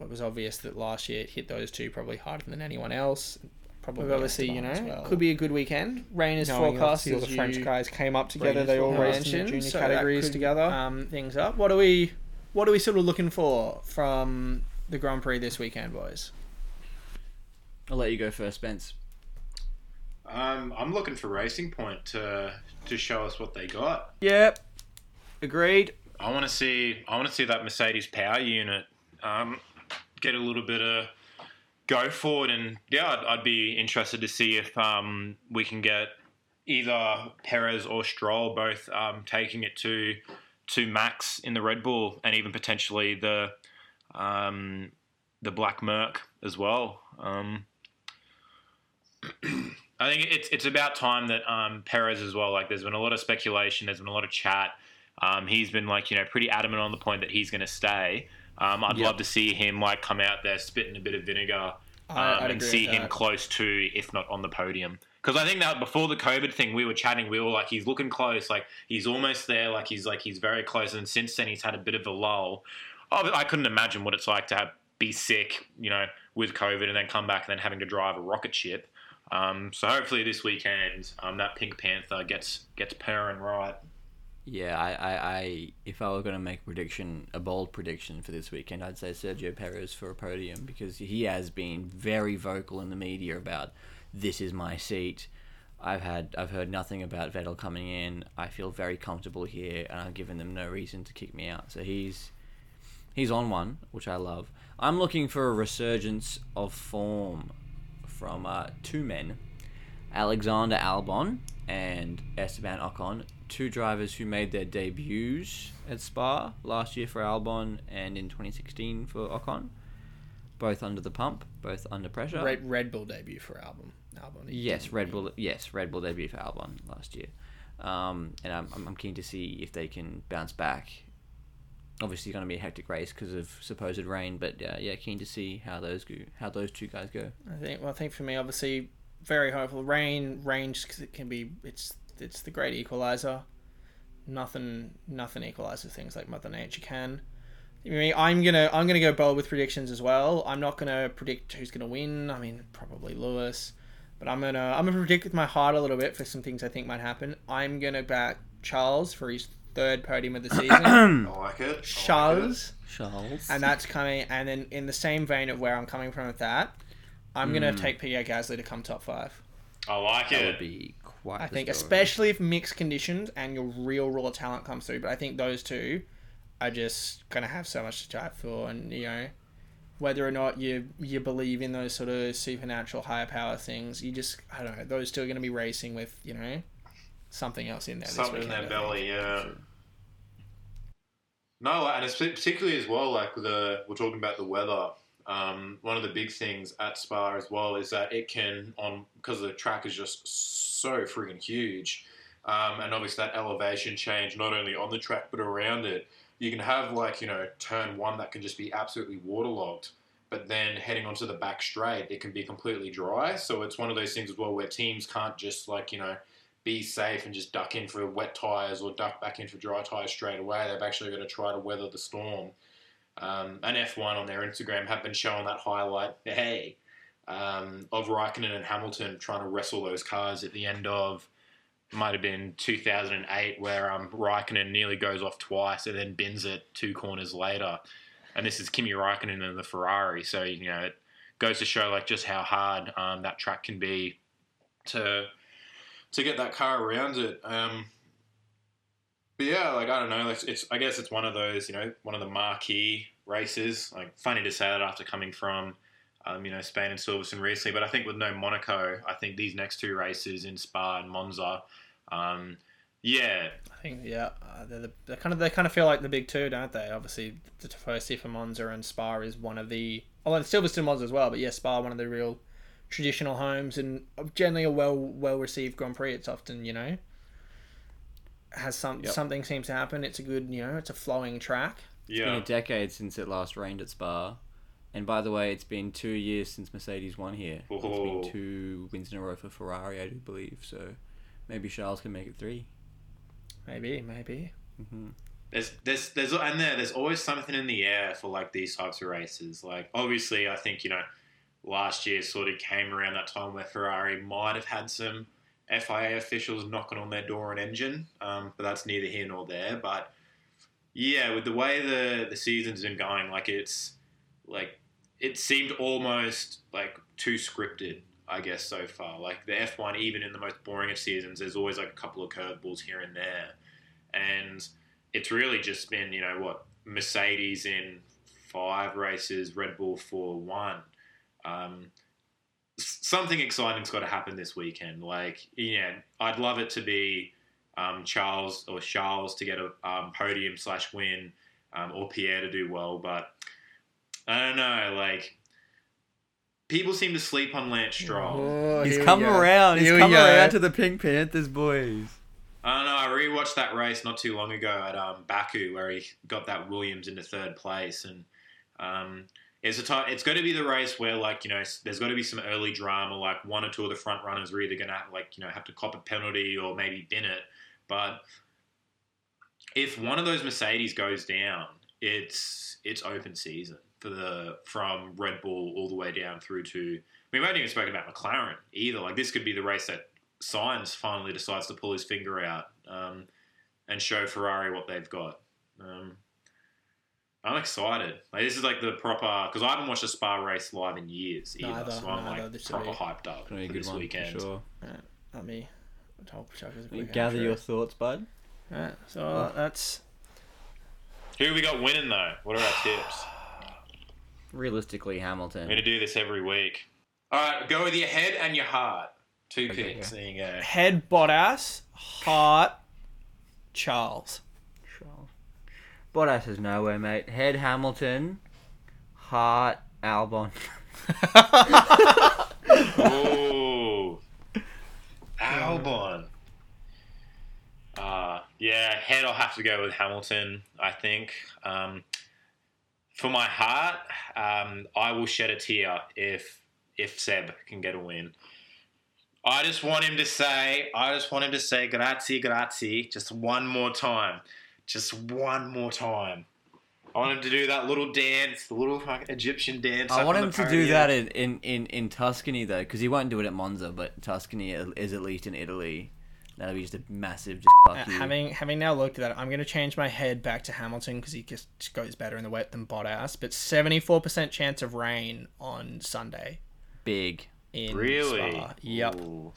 It was obvious that last year it hit those two probably harder than anyone else. Probably obviously, you know, as well. could be a good weekend. Rain is Knowing forecast. All all the the French French guys came up together. They all forecast. raced in the junior so categories could, together. Um, things up. What are we? What are we sort of looking for from the Grand Prix this weekend, boys? I'll let you go first, Spence. Um, I'm looking for Racing Point to to show us what they got. Yep. Agreed. I want to see I want to see that Mercedes power unit um, get a little bit of go forward, and yeah, I'd, I'd be interested to see if um, we can get either Perez or Stroll both um, taking it to to Max in the Red Bull, and even potentially the um, the Black Merc as well. I think it's it's about time that um, Perez as well. Like, there's been a lot of speculation. There's been a lot of chat. Um, he's been like you know pretty adamant on the point that he's going to stay. Um, I'd Yep. love to see him like come out there spitting a bit of vinegar um, I- and see him that. close to, if not on the podium. Because I think that before the COVID thing, we were chatting. We were like, he's looking close, like he's almost there, like he's like he's very close. And since then, he's had a bit of a lull. Oh, I couldn't imagine what it's like to have be sick, you know, with COVID, and then come back and then having to drive a rocket ship. Um, so hopefully this weekend, um, that Pink Panther gets gets purring right. Yeah, I, I, I if I were going to make a prediction, a bold prediction for this weekend, I'd say Sergio Perez for a podium because he has been very vocal in the media about this is my seat. I've had I've heard nothing about Vettel coming in. I feel very comfortable here, and I've given them no reason to kick me out. So he's he's on one, which I love. I'm looking for a resurgence of form from uh, two men, Alexander Albon and Esteban Ocon, two drivers who made their debuts at Spa last year for Albon and in 2016 for Ocon. Both under the pump, both under pressure. Red, Red Bull debut for Albon. Album. Yes, Red Bull. Yes, Red Bull debut for Albon last year, um, and I'm I'm keen to see if they can bounce back. Obviously, going to be a hectic race because of supposed rain, but uh, yeah, keen to see how those go, how those two guys go. I think. Well, I think for me, obviously, very hopeful. Rain, range cause it can be. It's it's the great equalizer. Nothing, nothing equalizes things like Mother Nature can. I mean, I'm gonna I'm gonna go bold with predictions as well. I'm not gonna predict who's gonna win. I mean, probably Lewis, but I'm gonna I'm gonna predict with my heart a little bit for some things I think might happen. I'm gonna back Charles for his third podium of the season. I like it. I like Charles, Charles. and that's coming. And then in the same vein of where I'm coming from with that, I'm gonna hmm. take Pierre Gasly to come top five. I like that it. would be quite. I think, story. especially if mixed conditions and your real raw talent comes through. But I think those two are just gonna have so much to chat for, and you know, whether or not you you believe in those sort of supernatural higher power things, you just I don't know. Those two are gonna be racing with you know something else in there. Something in their weekend, I think. belly, yeah. No, and it's particularly as well, like the we're talking about the weather. Um, one of the big things at Spa as well is that it can on because the track is just so friggin' huge, um, and obviously that elevation change not only on the track but around it. You can have like you know turn one that can just be absolutely waterlogged, but then heading onto the back straight it can be completely dry. So it's one of those things as well where teams can't just like you know be safe and just duck in for wet tires or duck back in for dry tires straight away. They've actually got to try to weather the storm. Um, and F1 on their Instagram have been showing that highlight, hey, um, of Raikkonen and Hamilton trying to wrestle those cars at the end of might have been 2008, where um, Raikkonen nearly goes off twice and then bins it two corners later. And this is Kimi Raikkonen in the Ferrari, so you know it goes to show like just how hard um, that track can be to to get that car around it. Um, but yeah, like I don't know, like, it's I guess it's one of those you know one of the marquee races. Like funny to say that after coming from um, you know Spain and Silverstone recently, but I think with no Monaco, I think these next two races in Spa and Monza, um, yeah, I think yeah, uh, they're, the, they kind of they kind of feel like the big two, don't they? Obviously, the Tifosi for Monza and Spa is one of the and Silverstone Monza as well, but yeah, Spa one of the real traditional homes and generally a well well received Grand Prix. It's often you know has some Yep. something seems to happen. It's a good you know it's a flowing track. It's been a decade since it last rained at Spa. And by the way, it's been two years since Mercedes won here. It's Oh. been two wins in a row for Ferrari, I do believe. So maybe Charles can make it three. Maybe maybe. hmm There's, there's, there's, and there, there's always something in the air for like these types of races. Like, obviously, I think you know, last year sort of came around that time where Ferrari might have had some FIA officials knocking on their door and engine, um, but that's neither here nor there. But yeah, with the way the the season's been going, like it's like it seemed almost like too scripted. I guess so far, like the F1, even in the most boring of seasons, there's always like a couple of curveballs here and there, and it's really just been, you know, what Mercedes in five races, Red Bull for one. Um, something exciting's got to happen this weekend. Like, yeah, I'd love it to be um, Charles or Charles to get a um, podium slash win, um, or Pierre to do well. But I don't know. Like, people seem to sleep on Lance Stroll. Oh, He's here come around. He's Here come around to the Pink Panthers, boys. I don't know. I rewatched that race not too long ago at um, Baku, where he got that Williams into third place, and um, It's a. It's going to be the race where, like, you know, there's got to be some early drama. Like, one or two of the front runners are either going to, like, you know, have to cop a penalty or maybe bin it. But if one of those Mercedes goes down, it's it's open season for the from Red Bull all the way down through to. I mean, We haven't even spoken about McLaren either. Like, this could be the race that Sainz finally decides to pull his finger out um, and show Ferrari what they've got. Um, I'm excited. Like this is like the proper because I haven't watched a Spa race live in years either, Neither, so I'm neither. like This will proper be- hyped up Gonna be a for this one weekend. for sure. Let me I'll chuck us You gather your thoughts, bud. Alright, so oh. that's Who we got winning though? What are our tips? Realistically, I'm Hamilton. gonna do this every week. All right, go with your head and your heart. Two Okay, picks. There you go. head Bottas, heart Charles. Bottas is nowhere, mate. Head Hamilton, heart Albon. Ooh, Albon. Uh, yeah, head. I'll have to go with Hamilton. I think. Um, for my heart, um, I will shed a tear if if Seb can get a win. I just want him to say. I just want him to say grazie, grazie, just one more time, just one more time. I want him to do that little dance, the little fucking Egyptian dance. I want him to do that in, in, in, in Tuscany though, because he won't do it at Monza, but Tuscany is at least in Italy. That'll be just a massive just fuck Uh, you. having having now looked at that, I'm going to change my head back to Hamilton because he just goes better in the wet than Bottas. But 74% chance of rain on Sunday Big, in Really? Spa. Yep, Ooh.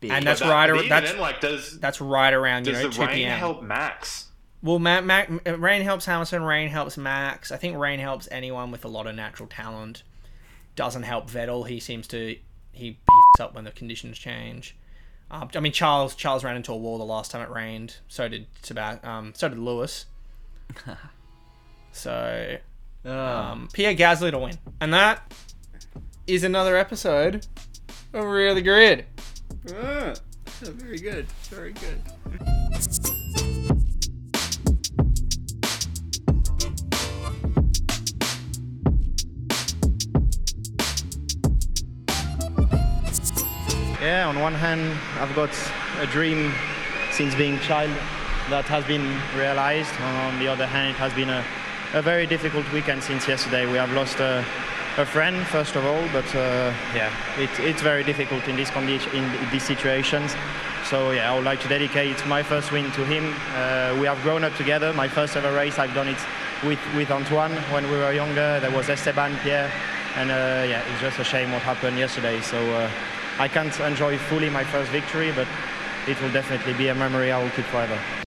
big. And that's But that- right but ar- that's- then, like, does that's right around you does know the 2 rain p.m. help Max? Well, Mac, Mac, rain helps Hamilton. Rain helps Max. I think rain helps anyone with a lot of natural talent. Doesn't help Vettel. He seems to he beefs up when the conditions change. Um, I mean, Charles Charles ran into a wall the last time it rained. So did Sebast- um, So did Lewis. so Ah. um, Pierre Gasly to win, and that is another episode of Really Grid. Ah, very good, very good. Yeah, on one hand, I've got a dream since being child that has been realized. On the other hand, it has been a, a very difficult weekend since yesterday. We have lost a, a friend, first of all, but uh, yeah, it, it's very difficult in these conditions, in these situations. So yeah, I would like to dedicate my first win to him. Uh, we have grown up together. My first ever race, I've done it with, with Antoine when we were younger. There was Esteban, Pierre, and uh, yeah, it's just a shame what happened yesterday. So uh, I can't enjoy fully my first victory, but it will definitely be a memory I will keep forever.